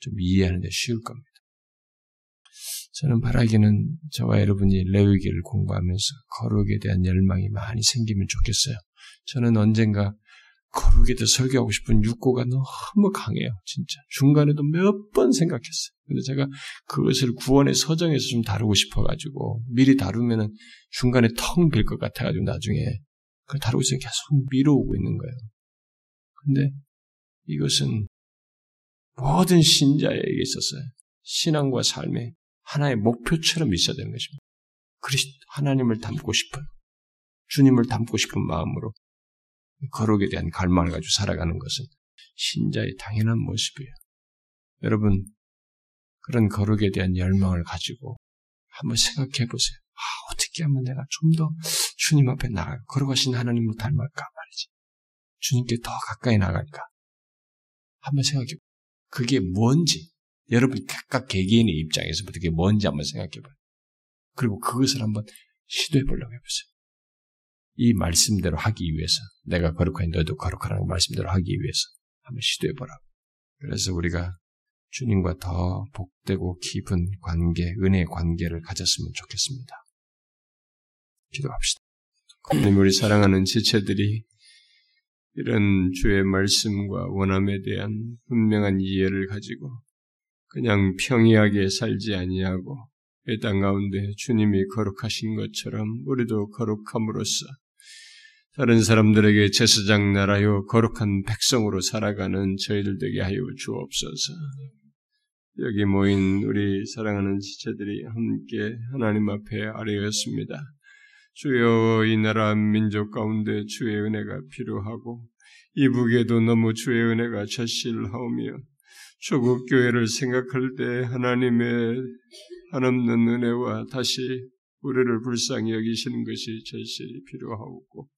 좀 이해하는 데 쉬울 겁니다. 저는 바라기는 저와 여러분이 레위기를 공부하면서 거룩에 대한 열망이 많이 생기면 좋겠어요. 저는 언젠가 거룩에 대해 설교하고 싶은 욕구가 너무 강해요. 진짜. 중간에도 몇 번 생각했어요. 근데 제가 그것을 구원의 서정에서 좀 다루고 싶어가지고 미리 다루면은 중간에 텅 빌 것 같아가지고 나중에 그걸 다루고 있으면 계속 미뤄오고 있는 거예요. 근데 이것은 모든 신자에게 있어서 신앙과 삶의 하나의 목표처럼 있어야 되는 것입니다. 그리스도 하나님을 닮고 싶은 주님을 닮고 싶은 마음으로 거룩에 대한 갈망을 가지고 살아가는 것은 신자의 당연한 모습이에요. 여러분 그런 거룩에 대한 열망을 가지고 한번 생각해 보세요. 아, 어떻게 하면 내가 좀 더 주님 앞에 나가 거룩하신 하나님을 닮을까 말이지. 주님께 더 가까이 나갈까? 한번 생각해. 그게 뭔지, 여러분 각각 개개인의 입장에서부터 그게 뭔지 한번 생각해 봐요. 그리고 그것을 한번 시도해 보려고 해보세요. 이 말씀대로 하기 위해서, 내가 거룩하니 너도 거룩하라는 말씀대로 하기 위해서 한번 시도해 보라고. 그래서 우리가 주님과 더 복되고 깊은 관계, 은혜의 관계를 가졌으면 좋겠습니다. 기도합시다. 하나님 우리 사랑하는 지체들이 이런 주의 말씀과 원함에 대한 분명한 이해를 가지고 그냥 평이하게 살지 아니하고 이 땅 가운데 주님이 거룩하신 것처럼 우리도 거룩함으로써 다른 사람들에게 제사장 나라요 거룩한 백성으로 살아가는 저희들 되게 하여 주옵소서. 여기 모인 우리 사랑하는 지체들이 함께 하나님 앞에 아뢰었습니다. 주여 이 나라 민족 가운데 주의 은혜가 필요하고 이북에도 너무 주의 은혜가 절실하오며 조국 교회를 생각할 때 하나님의 한없는 은혜와 다시 우리를 불쌍히 여기시는 것이 절실히 필요하고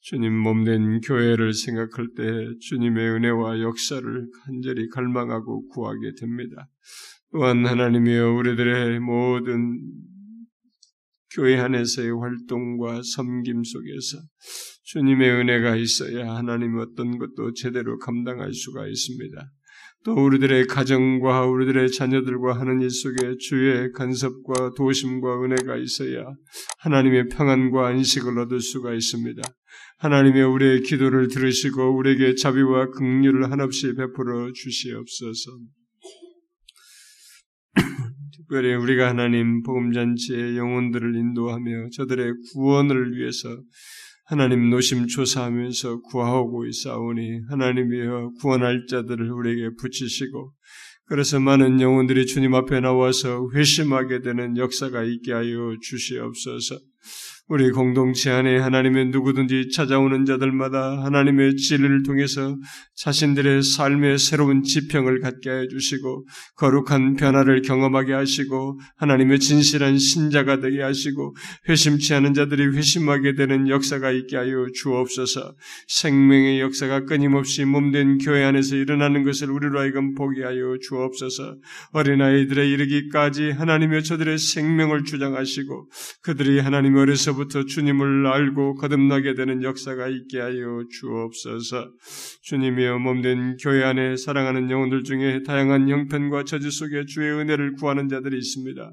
주님 몸된 교회를 생각할 때 주님의 은혜와 역사를 간절히 갈망하고 구하게 됩니다. 또한 하나님이여 우리들의 모든 교회 안에서의 활동과 섬김 속에서 주님의 은혜가 있어야 하나님 어떤 것도 제대로 감당할 수가 있습니다. 또 우리들의 가정과 우리들의 자녀들과 하는 일 속에 주의 간섭과 도심과 은혜가 있어야 하나님의 평안과 안식을 얻을 수가 있습니다. 하나님의 우리의 기도를 들으시고 우리에게 자비와 긍휼을 한없이 베풀어 주시옵소서. 특별히 우리가 하나님 복음잔치의 영혼들을 인도하며 저들의 구원을 위해서 하나님 노심초사하면서 구하고 있사오니 하나님이여 구원할 자들을 우리에게 붙이시고 그래서 많은 영혼들이 주님 앞에 나와서 회심하게 되는 역사가 있게 하여 주시옵소서. 우리 공동체 안에 하나님의 누구든지 찾아오는 자들마다 하나님의 진리를 통해서 자신들의 삶의 새로운 지평을 갖게 해 주시고 거룩한 변화를 경험하게 하시고 하나님의 진실한 신자가 되게 하시고 회심치 않은 자들이 회심하게 되는 역사가 있게 하여 주옵소서. 생명의 역사가 끊임없이 몸된 교회 안에서 일어나는 것을 우리로 하여금 보게 하여 주옵소서. 어린아이들의 이르기까지 하나님의 저들의 생명을 주장하시고 그들이 하나님 어려서 부터 주님을 알고 거듭나게 되는 역사가 있게 하여 주옵소서. 주님이여 몸된 교회 안에 사랑하는 영혼들 중에 다양한 형편과 처지 속에 주의 은혜를 구하는 자들이 있습니다.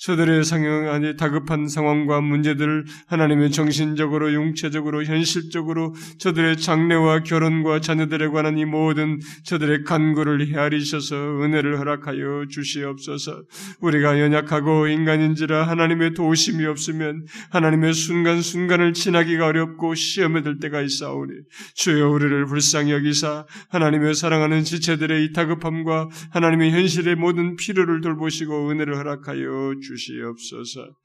저들의 상황 안에 다급한 상황과 문제들을 하나님의 정신적으로, 육체적으로, 현실적으로 저들의 장래와 결혼과 자녀들에 관한 이 모든 저들의 간구를 헤아리셔서 은혜를 허락하여 주시옵소서. 우리가 연약하고 인간인지라 하나님의 도우심이 없으면 하나님의 순간순간을 지나기가 어렵고 시험에 들 때가 있사오니 주여 우리를 불쌍히 여기사 하나님의 사랑하는 지체들의 이 다급함과 하나님의 현실의 모든 필요를 돌보시고 은혜를 허락하여 주시옵소서.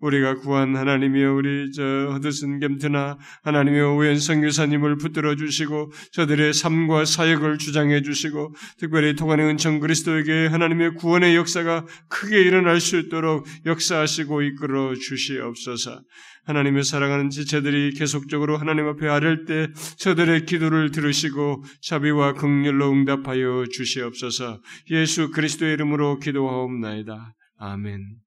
우리가 구한 하나님이여 우리 저 허드슨 겜트나 하나님의 오웬 성교사님을 붙들어 주시고 저들의 삶과 사역을 주장해 주시고 특별히 통한의 은총 그리스도에게 하나님의 구원의 역사가 크게 일어날 수 있도록 역사하시고 이끌어 주시옵소서. 하나님의 사랑하는 지체들이 계속적으로 하나님 앞에 아랠 때 저들의 기도를 들으시고 자비와 긍휼로 응답하여 주시옵소서. 예수 그리스도의 이름으로 기도하옵나이다. 아멘.